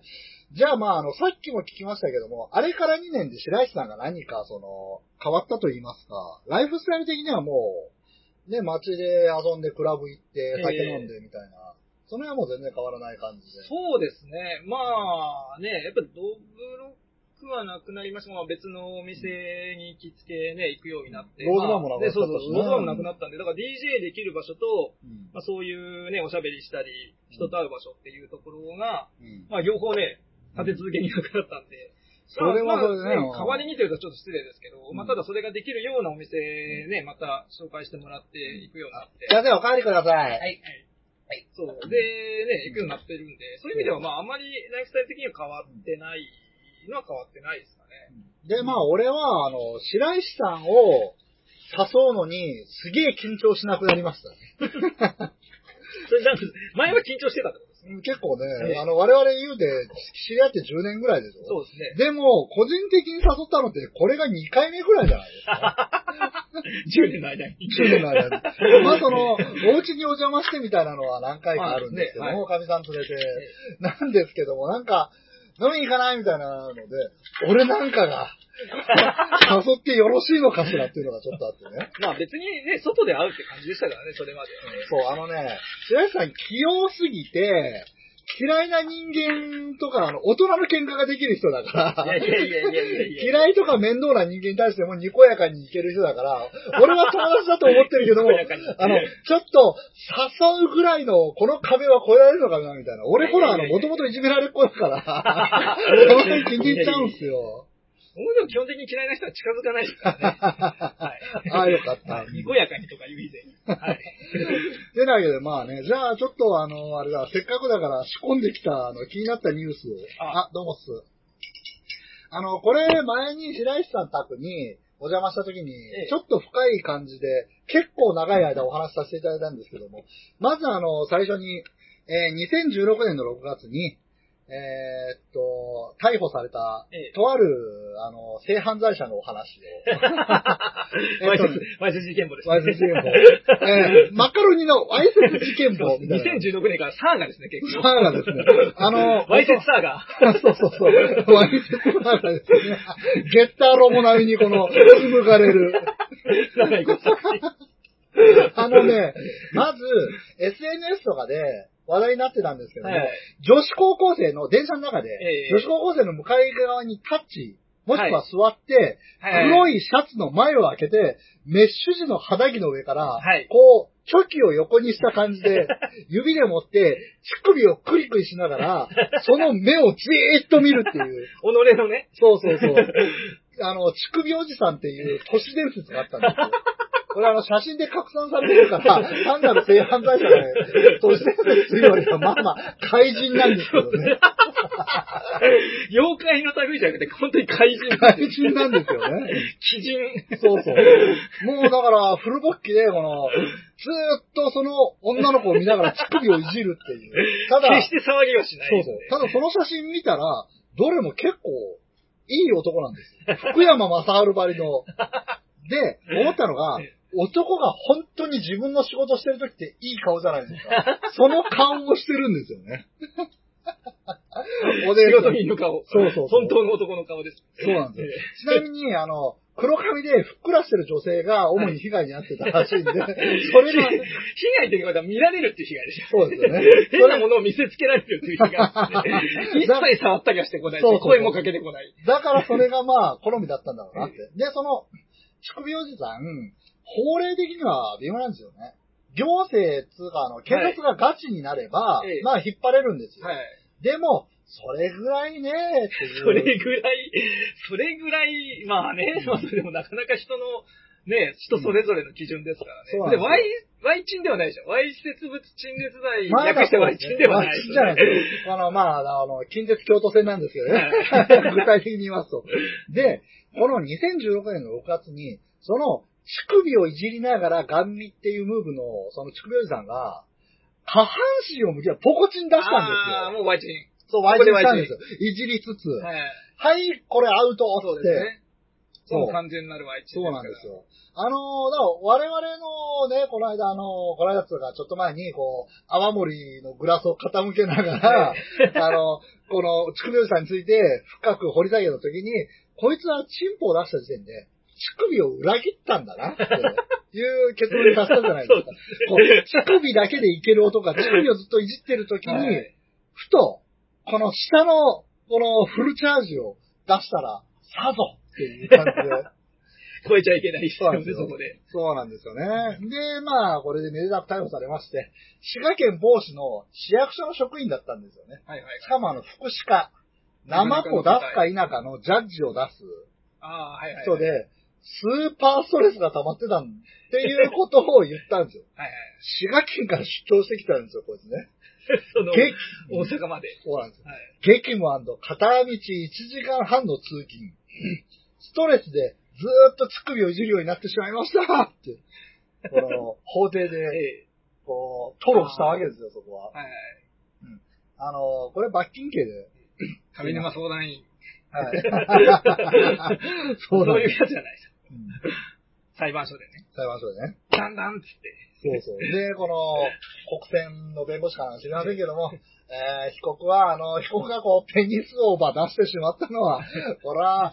じゃあまああの、さっきも聞きましたけども、あれから2年で白石さんが何かその、変わったと言いますか、ライフスタイル的にはもう、ね、街で遊んでクラブ行って、酒飲んでみたいな、その辺はもう全然変わらない感じで。そうですね。まあね、やっぱドブロックはなくなりましたが、まあ別のお店に行きつけね、行くようになって。ローズバーもなくなったしねそうそう、ローズバーもなくなったんで、だから DJ できる場所と、うんまあそういうね、おしゃべりしたり、人と会う場所っていうところが、うんまあ両方ね、立て続けになくなったんで、それはそれでねまあ代わりにというとちょっと失礼ですけど、うんまあただそれができるようなお店ね、また紹介してもらっていくようになって。先生お帰りください。はい。はい。そう。で、ね、行くようになってるんで、そういう意味では、まあ、あまりライフスタイル的には変わってないのは変わってないですかね。で、まあ、俺は、あの、白石さんを誘うのに、すげえ緊張しなくなりましたね。それなんか前は緊張してた結構ね、ええあの、我々言うて、知り合って10年ぐらいでしょ？そうですね。でも、個人的に誘ったのって、これが2回目ぐらいじゃないですか。10年の間に。10年の間に。まあ、その、お家にお邪魔してみたいなのは何回かあるんですけども、かみさん連れて、なんですけども、なんか、飲みに行かないみたいなので、俺なんかが、誘ってよろしいのかしらっていうのがちょっとあってね。まあ別にね、外で会うって感じでしたからね、それまではね。そう、あのね、白石さん器用すぎて、嫌いな人間とか、あの、大人の喧嘩ができる人だから、いやいやいやいやいやいや。嫌いとか面倒な人間に対してもにこやかにいける人だから、俺は友達だと思ってるけどもあの、ちょっと誘うぐらいのこの壁は越えられるのかなみたいな。俺ほら、あの、もともといじめられっ子だから、その辺気に入っちゃうんすよ。僕でも基本的に嫌いな人は近づかないですからね。はい。ああ、よかった。にこやかにとか言う以前に。はい。でなわけで、まあね、じゃあちょっとあの、あれだ、せっかくだから仕込んできた、あの、気になったニュースを。ああ、どうもっす。あの、これ、前に白石さん宅にお邪魔した時にええ、ちょっと深い感じで、結構長い間お話しさせていただいたんですけども、まずあの、最初に、えー2016年の6月に、えーっと、逮捕されたええ、とある、あの、性犯罪者のお話を。わいせつ、わいせつ事件簿です、わいせつ事件簿。えーマカロニのわいせつ事件簿みたいな。2016年からサーガですね、結構。サーガですね。あの、わいせつサーガ。そうそうそう。わいせつサーガですね。ゲッターロボ並みにこの、紡がれる。あのね、まず、SNS とかで話題になってたんですけども、はい女子高校生の電車の中で、ええ女子高校生の向かい側にタッチ、もしくは座って、はい黒いシャツの前を開けて、メッシュ地の肌着の上から、はいこう、チョキを横にした感じで、指で持って、乳首をクリクリしながら、その目をじーっと見るっていう。己のね、そうそうそう。あの、乳首おじさんっていう都市伝説があったんですよ。これあの、写真で拡散されてるから、単なる性犯罪者がね、都市伝説よりはまあまあ、怪人なんですけどね。妖怪の類じゃなくて、本当に怪人。怪人なんですよね。鬼人。そうそう。もうだから、フルボッキで、この、ずーっとその女の子を見ながら乳首をいじるっていう。ただ、決して騒ぎはしない。そうそう。ただその写真見たら、どれも結構、いい男なんですよ。福山雅治ばりの。で、思ったのが、男が本当に自分の仕事してる時っていい顔じゃないですか。その顔をしてるんですよね。おで仕事人の顔。そうそう本当の男の顔です。そうなんですよ。ちなみに、あの、黒髪でふっくらしてる女性が主に被害に遭ってたらしいんで、それが、被害っていうことは見られるっていう被害でしょ。そうですよね。変なものを見せつけられるっていう被害。一切触ったりはしてこないそう声もかけてこない。だからそれがまあ、好みだったんだろうなって。で、その、乳首おじさん、法令的には微妙なんですよね。行政つうか、あの、警察がガチになれば、ええまあ、引っ張れるんですよ。はい。でも、それぐらいね、っていう。それぐらい、それぐらい、まあね、まあそれでもなかなか人の、ね、人それぞれの基準ですからね。うなんで Y、Y 賃ではないでしょ。Y 接物陳列罪、まだ略して Y 賃ではないそうですねじゃないです。あの、まあ、あの、近鉄京都線なんですけどね。具体的に言いますと。で、この2016年の6月に、その、乳首をいじりながらガン見っていうムーブの、その乳首おじさんが、下半身を向きはポコチン出したんですああ、よ。もう Y 賃。そう、ワイチンしたんですよ。いじりつつ、はい。はい、これアウトって。そうですね。そう完全なる Y 賃。そうなんです。よ。あのー、だから我々のね、この間、あのー、この間つうか、ちょっと前に、こう、泡盛のグラスを傾けながら、あの、この、乳首おじさんについて深く掘り下げたときに、こいつはチンポを出した時点で、乳首を裏切ったんだな、っていう結論に達したじゃないですか。こう乳首だけでいける男が乳首をずっといじってるときに、はいふと、この下の、このフルチャージを出したら、さぞっていう感じで、超えちゃいけない人で、そうなんですよそこで。そうなんですよね。で、まあ、これでめでたく逮捕されまして、滋賀県某市の市役所の職員だったんですよね。はいはい。しかもあの、福祉課、生子出すか否かのジャッジを出すああ、はいはい。人で、スーパーストレスが溜まってたんっていうことを言ったんですよ。はいはい。滋賀県から出張してきたんですよ、こいつね。その、激大阪まで。そうなんですよ。はい。激務片道1時間半の通勤。ストレスでずーっと乳首をいじるようになってしまいましたって、この、法廷えで、え。こう、吐露したわけですよ、そこは。はいはい。あの、これ罰金刑で。上沼相談員。はい。そういうやつじゃないです裁判所でね。裁判所でね。だんだんっつって。そうそう。で、この、国選の弁護士かは知りませんけども、えー、被告は、あの、被告がこう、ペニスオーバー出してしまったのは、これは、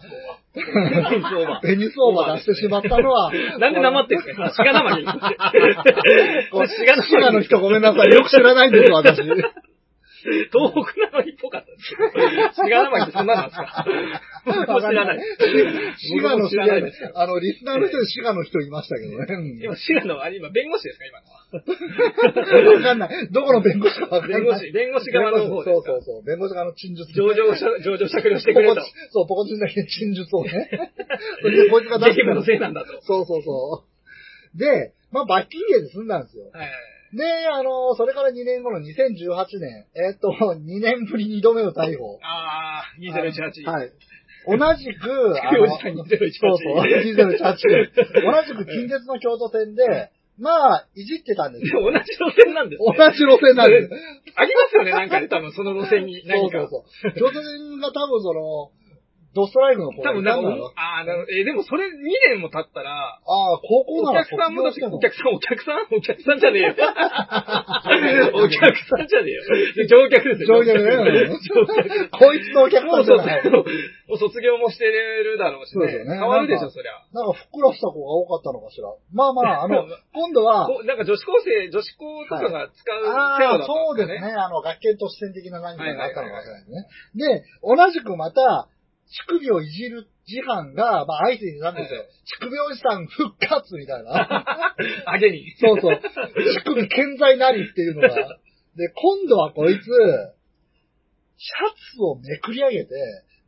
ペニスオーバー ペニスオーバー出してしまったのは、なんで黙ってんすか鹿生に。こう滋賀滋賀の人ごめんなさい。よく知らないんです、私。東北生にっぽかったんですけど。滋賀生にってそんななんですか？僕も知らない。滋賀の知らないですよ。あの、リスナーの人で滋賀の人いましたけどね。うん今、滋賀の、あれ今、弁護士ですか今のは。わかんない。どこの弁護士かわかんない。弁護士、弁護士側の方ですか？そうそうそう。弁護士側の陳述。上場上場酌量してくれとそう、ポコチンだけ陳述をね。それでこいつが出してのせいなんだと。そうそうそう。で、まあ、罰金刑で済んだんですよ。はいはい。で、あの、それから2年後の2018年、えっと、2年ぶり2度目の逮捕。あー、2018。はい。同じく、あのおじさん2018。そうそう、2018。同じく近鉄の京都線で、まあ、いじってたんですよ。同じ路線なんです同ね。じ路線なんです。ありますよね、なんかね、多分その路線にそう何か。そうそう。路線が多分その、ドストライクの子が多分なんかああ、えーでもそれ2年も経ったら、ああ、高校おなら客さんもだって、卒業お客さん、お客さんお客さんじゃねえよ。お客さんじゃねえよ。乗客ですよ。乗客ね。こいつのお客さんじゃない。もう卒業もしてるだろうしね。そうですよね変わるでしょ、そりゃ。なんかふっくらした子が多かったのかしら。まあまあ、あの、今度は、なんか女子高生、女子校とかが使う世話ああ、そうんでですすね。あの、学研都市線的な何かがあったのかもしれないですね。で、同じくまた、乳首をいじる自販が、まあ、相手になんですよ。乳首おじさん復活みたいな。あげに。そうそう。乳首健在なりっていうのが。で、今度はこいつ、シャツをめくり上げて、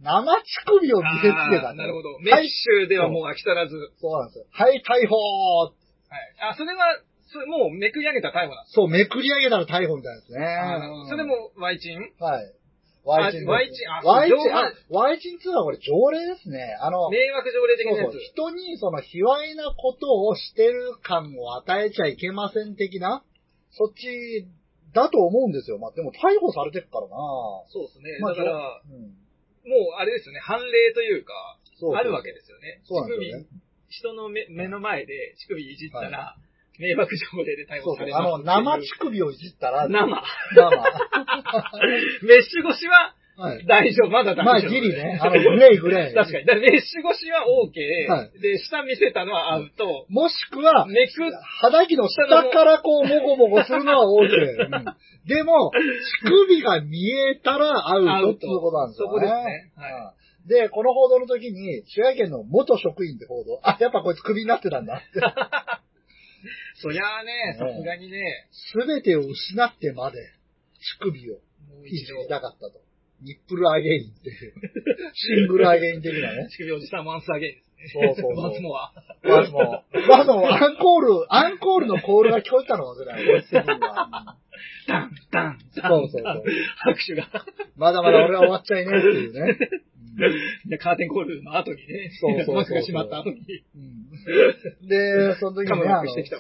生乳首を見せつけた。なるほど。メはいッシュではもう飽き足らず。はい。そうなんですよ。はい、逮捕あ、それは、それもうめくり上げた逮捕なんですそう、めくり上げたら逮捕みたいですね。それでも、ワイチン？はい。ワイチン。ワイチンあワイチン、ワイチン2はこれ条例ですね。あの、迷惑条例的なやつそうそう。人にその卑猥なことをしてる感を与えちゃいけません的な、そっちだと思うんですよ。まあでも逮捕されてるからなそうですね。まあだから、うん。もうあれですよね、判例というか、そうそうあるわけですよね。そうなんですよね。人の目目の前で乳首いじったら、迷惑条例で逮そうそう。捕されますあの、生乳首をいじったら、生。生。メッシュ越しははい。大丈夫、まだ大丈夫。まあギリね。あの、グレーグレー。確かに。だメッシュ越しは OK、はで、下見せたのはアウト。もしくは、めくっ肌着の下からこう、もごもごするのは OK。うんでも、乳首が見えたらアウトっていうことなんですよね。そこですねはいうんで、この報道の時に、滋賀県の元職員って報道。あ、やっぱこいつ首になってたんだって。そりゃあね、うんさすがにね、すべてを失ってまで、乳首をいじり、たかったと。 Nipple Again っていう。Single Again 的なね。乳首おじさん once again ですそうね。そうそう once more。まずもう、まずもうアンコール、アンコールのコールが聞こえたのかもしれは。ダン、ダン、ダン。そうそうそう 拍手が。まだまだ俺は終わっちゃいねえっていうね。で、カーテンコールの後にね、そうそうそうそう幕が閉まった後に、うんで、その時にね、そうわけです。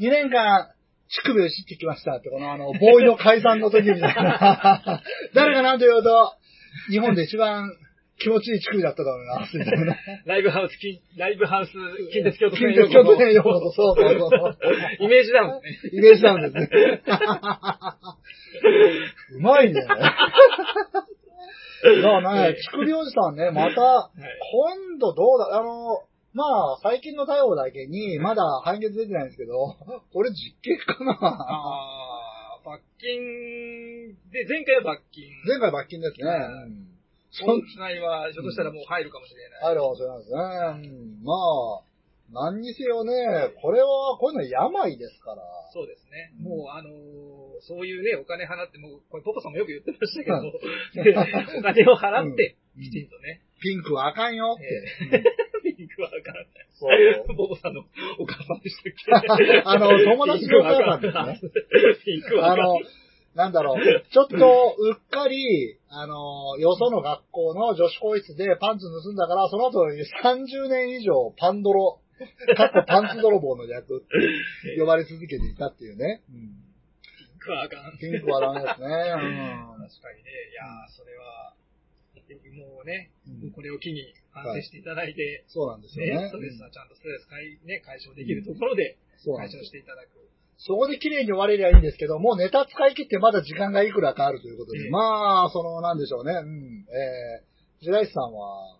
2年間、乳首を知ってきましたって、このあの、ボーイの解散の時みたいな。誰が何と言おうと、日本で一番気持ちいい乳首だったと思います、みたいな。ライブハウス、金ライブハウス、近鉄京都線近鉄京都線ようこそ、そうそうそうそう。イメージダウンですね。イメージダウンですね。うまいね。だからね、乳首おじさんね、また、はい今度どうだ、あの、まあ、最近の逮捕だけに、まだ判決出てないんですけど、これ実刑かな？あー、罰金、で、前回は罰金。前回罰金ですね。はいうん。そ今ん回は、ひょっとしたらもう入るかもしれない。あるかもしれないですね。うん。まあ、何にせよね、これは、こういうの病ですから。そうですね。うんもう、あのーそういうね、お金払って、もう、これ、ポポさんもよく言ってましたけど、お金を払って、うんきちんとね、ピンクはあかんよって。え ーピンクはわからない。そう。ポポさんのお母さんでしたっけ？あの友達のお母さんですね。ピンクはあの、なんだろう、ちょっと、うっかり、あの、よその学校の女子更衣室でパンツ盗んだから、その後30年以上パンドロ、かっこパンツ泥棒の略って呼ばれ続けていたっていうね。うんピンクはあかん。ピンクはダメですね。確かにね、いやー、それは、もうね、うんこれを機に反省していただいて、そうなんですよね、ね。ストレスはちゃんとストレス解,、ね、解消できるところで解消していただく。そこで綺麗に終われりゃいいんですけど、もうネタ使い切ってまだ時間がいくらかあるということで、ええまあ、その、なんでしょうね。うん。えー、白石さんは、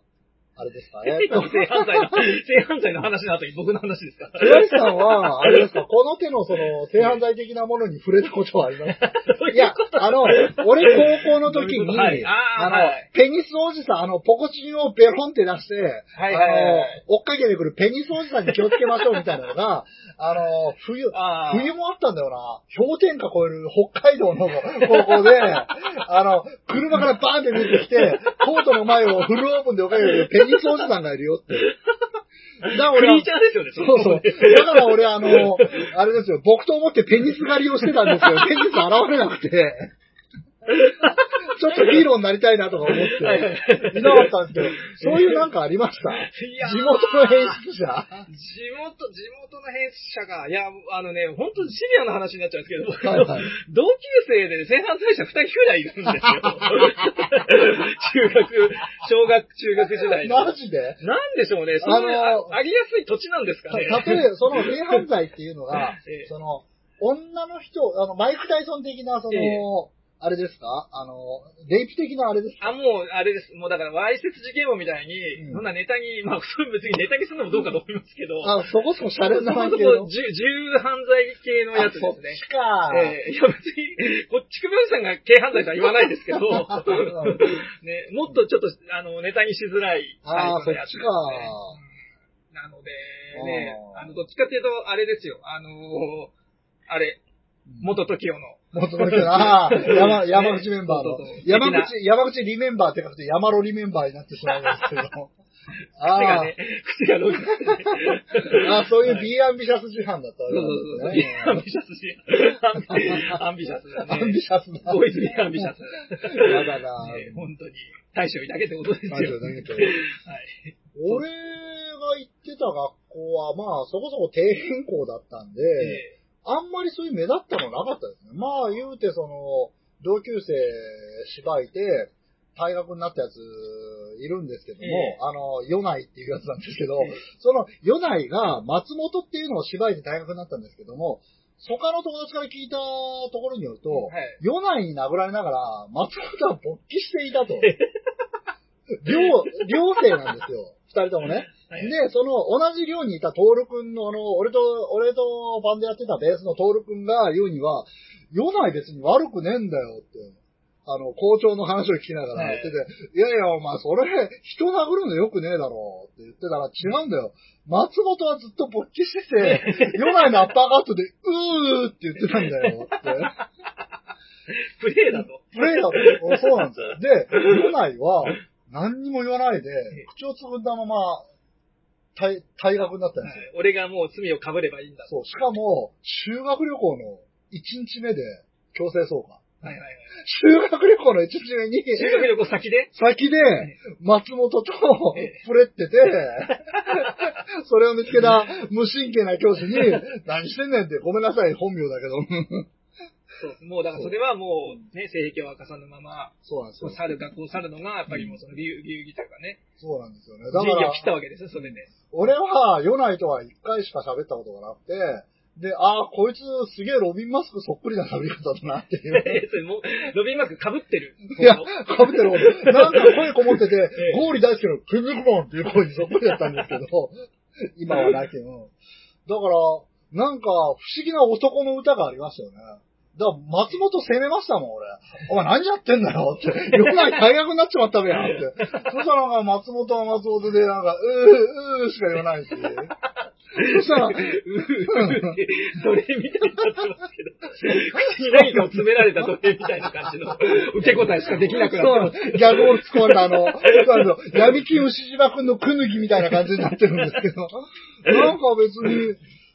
あれですか？えーっと、性犯罪の、性犯罪の話の後に僕の話ですか白石さんは、あれですか、この手のその、性犯罪的なものに触れたことはありますか？いや、あの、俺高校の時に、はい。あの、はい。ペニスおじさん、あの、ポコチンをベロンって出して、はいあの、追っかけてくるペニスおじさんに気をつけましょうみたいなのが、あの、冬、冬もあったんだよな。氷点下超える北海道の高校で、あの、車からバーンって出てきて、コートの前をフルオープンで追っかけてくるペニスおじさんがいるよって。だから俺はクリーチャーですよね、そうそう。だから俺、あの、あれですよ、僕と思ってペニス狩りをしてたんですけど、ペニス現れなくて。ちょっとヒーローになりたいなとか思って、いなかったんですけど、そういうなんかありました？いやー。地元の編出者。地元、地元の編集者が、いや、あのね、本当にシビアな話になっちゃうんですけど、僕はいはい。同級生で性犯罪者2人くらいいるんですよ。中学、小学、中学時代の。マジで？なんでしょうね、そういう、あのあありやすい土地なんですかね。例えば、その性犯罪っていうのが ええ、その、女の人、あの、マイク・タイソン的な、その、ええあれですか？あの、レイプ的なあれですか？あ、もう、あれです。もうだから、わいせつ事件簿みたいに、うん。そんなネタに、まあ、それ別にネタにするのもどうかと思いますけど、あ、そこそこシャレそこそこ、重重犯罪系のやつですね。あそっちか。ええいや別に、こっちくぶんさんが軽犯罪とは言わないですけど、ね、もっとちょっと、あの、ネタにしづらいタイプのやつですね。あーそっちか。うん。なので、ね、あの、どっちかっていうと、あれですよ、あのーあれ、元 TOKIO の、元々な、あー 山、山口メンバーのそうそうそう、山口、山口リメンバーって書くと山ロリメンバーになってしまうんですけど。あ 口がね、口がログってね。ああ、そういう B アンビシャス自販だったわそうけそうそう。なんですね。アンビシャスし、アンビシャスだね。アンビシャスな。ボーイズビーアンビシャス。やだなね 本当に。大将にだけってことですよ。大将にだけってはい。俺が行ってた学校は、まあ、そこそこ底辺校だったんで、えあんまりそういう目立ったのなかったですね。まあ、言うて、その、同級生芝居て、退学になったやついるんですけども、ええあの、ヨナイっていうやつなんですけど、ええそのヨナイが松本っていうのを芝居で退学になったんですけども、他の友達から聞いたところによると、はいヨナイに殴られながら、松本は勃起していたと。寮、寮生なんですよ。二人ともね。はいで、その同じ寮にいたトール君の、あの、俺と、俺とバンドやってたベースのトール君が言うには、ヨナイ別に悪くねえんだよって。あの、校長の話を聞きながら言ってて、い、やいや、お前、それ、人殴るのよくねえだろうって言ってたら、違うんだよ。松本はずっと勃起してて、ヨナイのアッパーカットで、うーって言ってたんだよって。プレイだと。プレイだと、そうなんですよ。で、ヨナイは、何にも言わないで、口をつぐんだまま、退、退学になったんですよ。俺がもう罪を被ればいいんだと。そう、しかも、修学旅行の1日目で強制送還。はいはいはい。修学旅行の1日目に、修学旅行先で？先で、松本とええプレってて、それを見つけた無神経な教師に、何してんねんって、ごめんなさい、本名だけど。そう。もうだからそれはもう、ね、性癖を明かさぬまま、そうなんですよ。去る、学校を去るのが、やっぱりもうその流流儀とかね、そうなんですよね。だ仁から義を切ったわけですよ、それで。俺は、ヨナイとは一回しか喋ったことがなくて、で、ああ、こいつすげえロビンマスクそっくりな喋り方だなっていう。それもう、ロビンマスク被ってる。いや、かぶってる方なんか声こもってて、ええゴーリ大好きのクズクモンっていう声にそっくりだったんですけど、今はなきうん。だから、なんか、不思議な男の歌がありましたよね。だから、松本攻めましたもん、俺。お前何やってんだよって。よくない大学になっちまったべやって。そしたらなんか松本は松本で、なんか、うー、うーしか言わないし。そしたら、うー奴隷みたいになってますけど、口に何かを詰められた奴隷みたいな感じの受け答えしかできなくなそうなんって。ギャグを突っ込んだあの、闇金牛島くんのくぬぎみたいな感じになってるんですけど、なんか別に、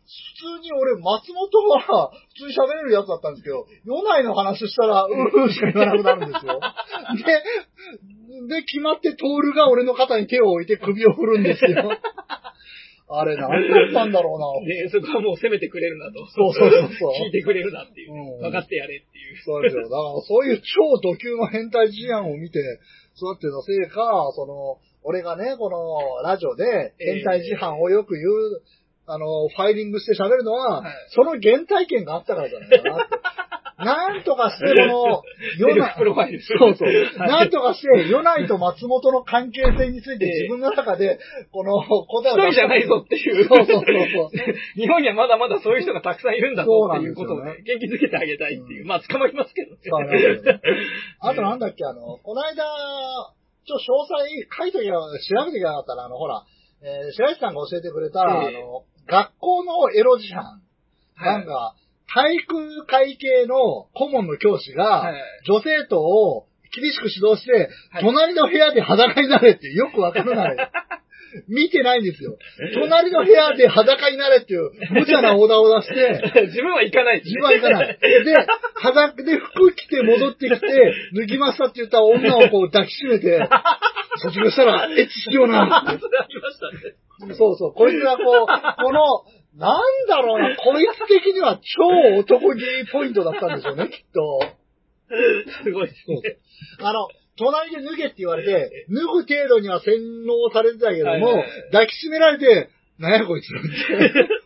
普通に俺、松本は、普通に喋れるやつだったんですけど、夜内の話したら、うーしか言わなくなるんですよ。で、で、決まってトールが俺の肩に手を置いて首を振るんですよ。あれ、何だったんだろうな。で、そこはもう責めてくれるなと。そうそうそうそう聞いてくれるなっていううん。分かってやれっていう。そうですよ。だから、そういう超ド級の変態事案を見て、育ってのせいか、その、俺がね、このラジオで変態事案をよく言う、あの、ファイリングして喋るのは、はいその原体験があったからじゃないかな。なんとかして、この、セルフプロファイルそうそう。はいなんとかして、ヨナイと松本の関係性について自分の中で、この答えを一人じゃないぞっていう。そうそうそうそう。日本にはまだまだそういう人がたくさんいるんだぞっていうことをそうなんね、元気づけてあげたいっていう。まあ、捕まりますけどね。そうなんですよね あとなんだっけ、あの、この間、ちょ、詳細書いときゃ、調べてきゃなかったら、あの、ほら、えー白石さんが教えてくれた、ええあの、学校のエロ自販。なんか、体育会系の顧問の教師が、はい女生徒を厳しく指導して、はい隣の部屋で裸になれってよくわからない。見てないんですよ。隣の部屋で裸になれっていう 無茶なオーダーを出して、自分は行かない。自分は行かない。で、裸で服着て戻ってきて、脱ぎましたって言った女をこう抱きしめて、卒業したらエッチしようなって。ありましたね。そうそう、こいつがこう、この、なんだろうな、こいつ的には超男気ポイントだったんでしょうね、きっと。すごいですね。あの、隣で脱げって言われて、脱ぐ程度には洗脳されてたけども、はいはいはい抱きしめられて、なんやこいつって、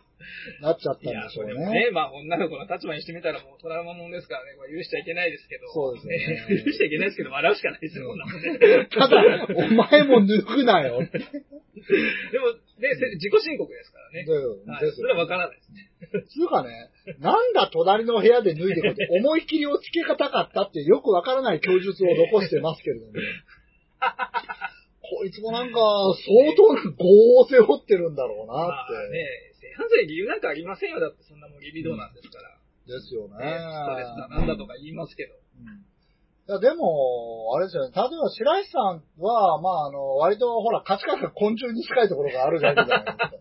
なっちゃったんでしょうね。ね、まあ女の子の立場にしてみたらもうトラウマもんですからね、これ許しちゃいけないですけど。そうですよね許しちゃいけないですけど、笑うしかないですよ、こんなもんね。ただ、お前も脱ぐなよ。でも、ね、せ自己申告ですからね。はい、ですそれはわからないですね。つうかね、なんだ隣の部屋で脱いでこって思い切りをつけがたかったってよくわからない供述を残してますけれども。こいつもなんか、相当な業を背負ってるんだろうまなあって。ね、性犯罪理由なんかありませんよ。だってそんなもんリビドーなんですから。ですよね。ね、ストレスだなんだとか言いますけど。うんいや、でも、あれですよね。例えば、白石さんは、まあ、あの、割と、ほら、価値観が昆虫に近いところがあるじゃないですか。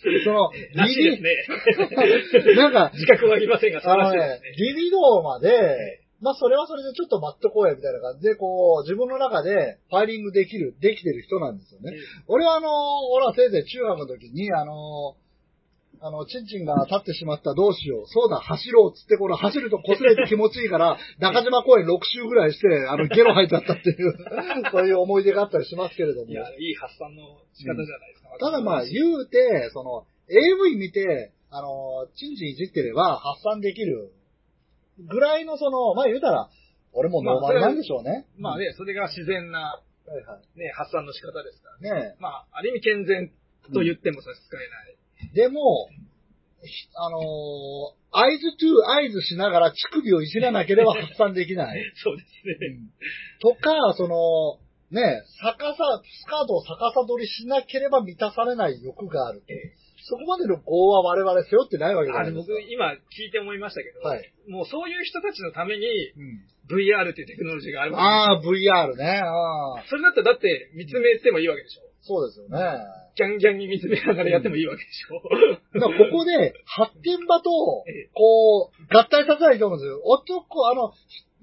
その、らしいですね。リなんか、自覚はありませんが、素晴ですね。、リビドーまで、まあそれはそれでちょっと待っとこうやみたいな感じで、こう、自分の中でファイリングできる、できてる人なんですよね。俺はあの、俺はせいぜい中学の時に、あの、あの、チンチンが立ってしまったどうしよう。そうだ、走ろうっつって、この走ると擦れて気持ちいいから、中島公園6周ぐらいして、あの、ゲロ吐いちゃったっていう、そういう思い出があったりしますけれどもい。や、いい発散の仕方じゃないですか。ただまあ言うて、その、AV 見て、あの、チンチンいじってれば発散できるぐらいのその、まあ言うたら、俺もノーマルなんでしょうね。まあね、それが自然な、はいはね、発散の仕方ですからね。い。ねまあ、ある意味健全と言っても差し支えない。でも、ひあのー合図トゥ合図しながら乳首をいじらなければ発散できない。そうですね。うんとか、その、ね、逆さ、スカートを逆さ取りしなければ満たされない欲がある。そこまでの業は我々背負ってないわけじゃあれないですか。僕今聞いて思いましたけど、はい。もうそういう人たちのためにうん、VR っていうテクノロジーがあるわけああ、VR ね。ああ、それだったらだって見つめてもいいわけでしょそうですよね。ギャンギャンに見つめながらやってもいいわけでしょ、だからここで、発展場とええ、こう、合体させないと思うんですよ。男、あの、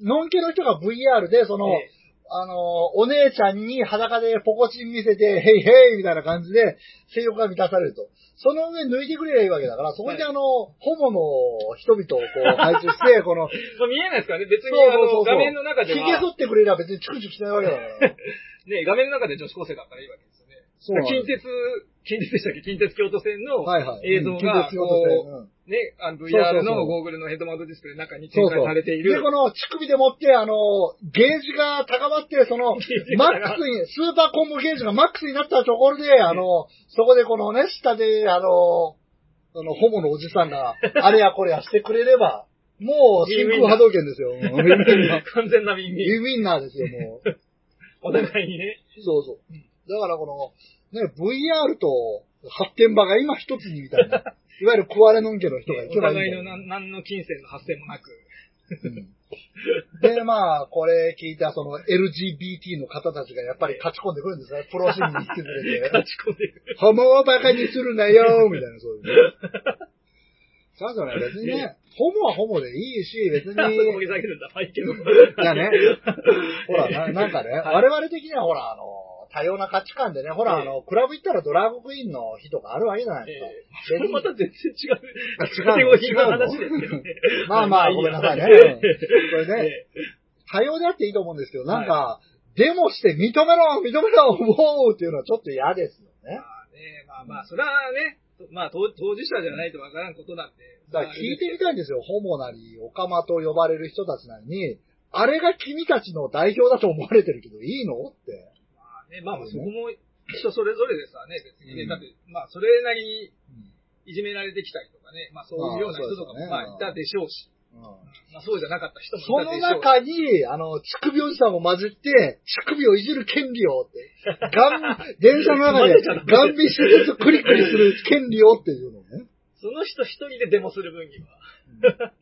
のんけの人が VR で、その、ええあの、お姉ちゃんに裸でポコチン見せて、ヘイヘイみたいな感じで、性欲が満たされると。その上脱いでくれりゃいいわけだから、そこにあの、ホモの人々をこう配置して、この、まあ見えないですからね、別にあの画面の中で髭は、剃ってくれりゃ別にチクチクしないわけだから。ね、画面の中で女子高生だったらいいわけです。そう近鉄、近鉄でしたっけ？近鉄京都線の。映像が、ね、あの VR のゴーグルのヘッドマウントディスプレイの中に展。開されている。で、この乳首でもって、あの、ゲージが高まって、その、マがックスに、スーパーコンボゲージがマックスになったところで、あの、そこでこのね、下で、あの、その、ホモのおじさんが、あれやこれやしてくれれば、もう、真空波動拳ですよ。もうウィンウィンナー完全な耳。ウィンウィンナーですよ、もう。お互いにね。そうそう。だからこの、ね、VR と発展場が今一つにみたいな。いわゆる壊れのんけの人がいおけばいいんだよ互いの何何の金銭の発生もなく。で、まあ、これ聞いたその LGBT の方たちがやっぱり勝ち込んでくるんですね。プロシーンに引きずれて。勝ち込んでいく。ホモをバカにするなよみたいな、そういうね。ちゃんとね、別にね、ホモはホモでいいし、別に、あそこ掘り下げるんだ。いやね、ほら、ななんかね、はい我々的にはほら、あの、多様な価値観でね、ほら、ええあの、クラブ行ったらドラァグクイーンの日とかあるわけじゃないですか。それまた全然違う。カテゴリーの話ですけどね。まあまあ、いいやごめんなさいね。これね、え多様であっていいと思うんですけど、なんか、デモして認めろ認めろ思うっていうのはちょっと嫌ですよね。まあね、まあまあ、それはね、まあ当当事者じゃないとわからんことなんで。だから聞いてみたいんですよ。ホモなり、オカマと呼ばれる人たちなのに、あれが君たちの代表だと思われてるけど、いいのって。まあね、まあまあそこも人それぞれですわね、別にね。うんだって、まあそれなりにいじめられてきたりとかね、まあそういうような人とかもまあいたでしょうし、うん。まあそうじゃなかった人もいそのたでしょうし。中に、あの、乳首おじさんを混じって、乳首をいじる権利をって、ガン、電車の中でガン見しつつクリクリする権利をっていうのをね。その人一人でデモする分には。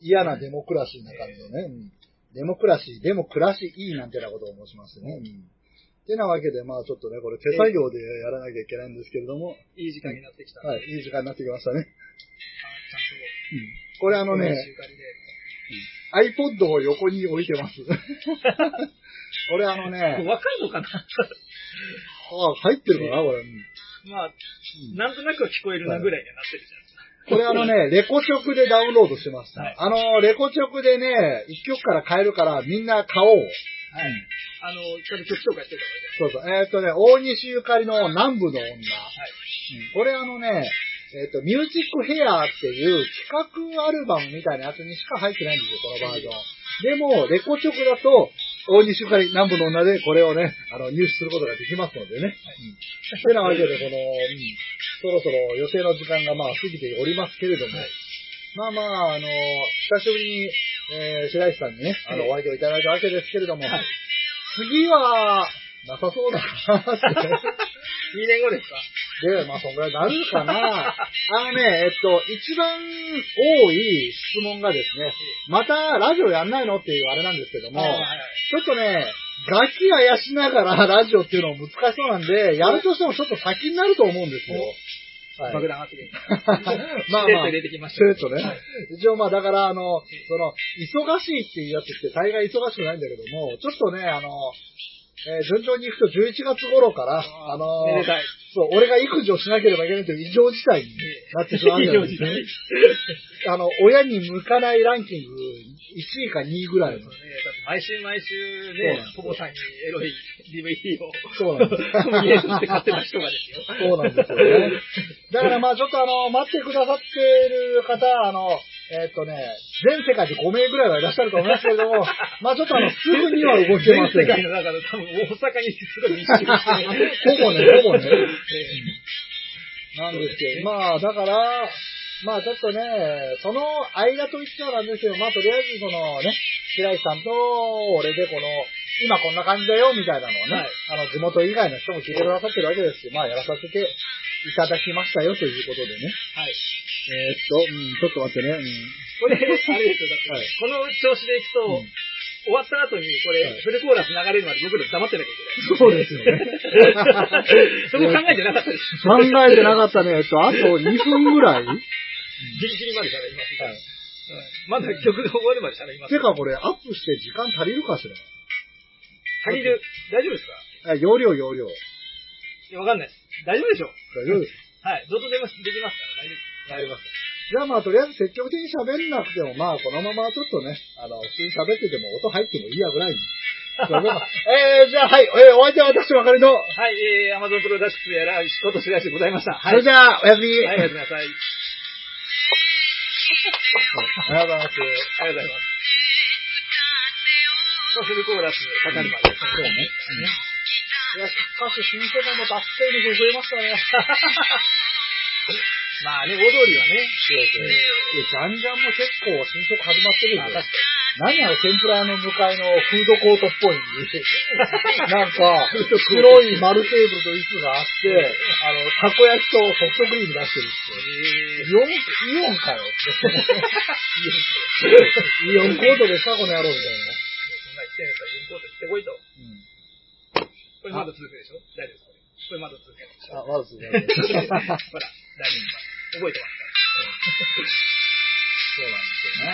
嫌なデモクラシーな感じのね。うん。デモクラシー、デモクラシーいいなんてなことを申しましてね。うんてなわけで、まあちょっとね、これ手作業でやらなきゃいけないんですけれども、いい時間になってきた。はい、いい時間になってきましたね。あちゃんと。これあのね、iPod を横に置いてます。これあのね、わかるのかな？はあ、入ってるかな？これ。うんまあ、なんとなくは聞こえるなぐらいにはなってるじゃないですか。これあのね、レコチョクでダウンロードしてました。はいあの、レコチョクでね、一曲から変えるからみんな買おう。はい。あの、ちゃんと曲紹介してたそうそう。えーっ、とね、大西ゆかりの南部の女。はい。うんこれあのね、えーっ、と、ミュージックヘアっていう企画アルバムみたいなやつにしか入ってないんですよ、このバージョン。でも、レコチョクだと、大西ゆかり南部の女でこれをね、あの、入手することができますのでね。うん。てなわけで、この、うん、そろそろ予定の時間がまあ過ぎておりますけれども、はいまあまあ、あの、久しぶりに、えー、白石さんにね、あの、お相手をいただいたわけですけれども、はい次は、なさそうだなって。2年後ですか？で、まあ、そんぐらいになるかな。あのね、えっと、一番多い質問がですね、またラジオやんないのっていうあれなんですけども、はいはいちょっとね、楽器あやしながらラジオっていうのも難しそうなんで、やるとしてもちょっと先になると思うんですよ。はい爆弾発言。まあまあ、入れてきましたねはい。一応まあだからあの、その、忙しいっていうやつって大概忙しくないんだけども、ちょっとね、あの、えー順調に行くと11月頃から、あのめでたい。そう、俺が育児をしなければいけないという異常事態になってしまうんだよね。あの、親に向かないランキング1位か2位ぐらいのそう。ねだって毎週毎週ねポポさんにエロい DVD をそうなんです。コンビネーションして買ってた人がですよ。そうなんですよね。だからまあちょっとあの、待ってくださってる方、あの、えーっとね、全世界で5名ぐらいはいらっしゃると思いますけれども、まあちょっとあの、すぐには動けません。全世界の中で多分大阪にすごい密集して。ほぼね、ほぼね。えなんですけど、まあだから、まあちょっとね、その間と一緒なんですけど、まあとりあえずそのね、白石さんと俺でこの、今こんな感じだよみたいなのをね、はいあの地元以外の人も聞いてくださってるわけですし、まあやらさせていただきましたよということでね。はい。えーっと、うん、ちょっと待ってね。うんこれ、あれですよ、だって、はいこの調子でいくと、うん終わった後に、これ、はいフルコーラス流れるまで僕ら黙ってなきゃいけない。そうですよね。そこ考えてなかったです。考えてなかったね。えっと、あと2分ぐらい ギリギリまで喋ります。はいうんまだ曲が終わるまで喋ります。てかこれアップして時間足りるかしら？足りる。大丈夫ですか？あ容量容量。いや、わかんないです。大丈夫でしょ？う。大丈夫です。はい。どうとでもできますから、大丈夫。なります。じゃあまあとりあえず積極的に喋んなくても、まあこのままちょっとね、あの、普通に喋ってても音入ってもいいやぐらいに。えー、じゃあはい、えー、お相手は私ばかりの。はい、えー、アマゾンプロダクツやら、仕事しらしでございました。はい。それじゃあ、おやすみ。はい、おやすみなさい。ありがとうございます。ありがとうございます。そう、フルコーラスかかるまで。そうね。いや、しかし新世代も脱線力増えましたね。まあね、大通りはね。そうそう。えいや、じゃんじゃんも結構新色始まってるよ。確か何あの天ぷらの向かいのフードコートっぽい。なんか、白い丸テーブルと椅子があって、あの、たこ焼きとソフトクリーム出してるって。に。イオン、イオンかよって。イオンコートですかこの野郎みたいな。そんな言ってんですから、インコート行ってこいと。うん。これまだ続くでしょ？大丈夫です。かこれまだ続くでしょ？あ、まずね。ほら、大丈夫。覚えてますそうなんですよね。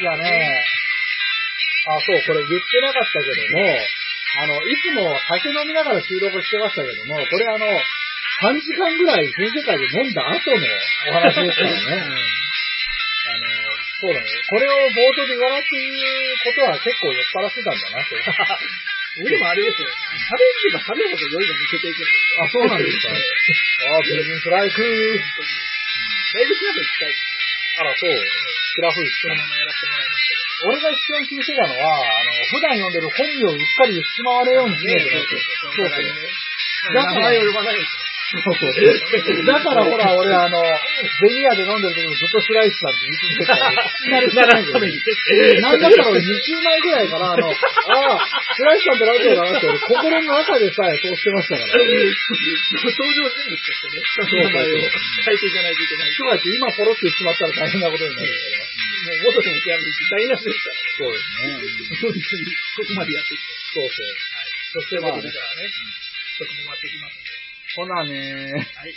いやね、あ、そう、これ言ってなかったけども、あの、いつも酒飲みながら収録してましたけども、これあの、3時間ぐらい全世界で飲んだ後のお話ですからね。あの、そうだね。これを冒頭で言わないっていうことは結構酔っ払ってたんだな 俺。もあれですよ。喋れば食べるほど酔いが抜けていく。あ、そうなんですか。あ、プレゼンスライク。本当に。だいぶしなく行きたい。あら、そう。クラフそのままやらせてもらいましたけど。俺が一番気にしてたのは、あの、普段読んでる本名をうっか。り言ってしまわれようにしないとそうなってそうそう。そうそうだか。ら名前を呼ばないですそうそう。だからほら、俺あの、ゼニアで飲んでる時もずっと白石さんって言い続けてたから、聞きないんだよね。なんだったら俺2週前ぐらいから、あの、ああ、白石さんってラジオだなって俺心の中でさえそうしてましたから。登場人物としてね、そう。そう名前を変えていかないといけない。とかって今ポロって言ってしまったら大変なことになるから。もう元でも極めて台無しですから。そうですね。本当に、ここまでやってきて。そう。そう。そしてまあねという。ことで、じゃあね、曲も回っていきます。ほなねはい。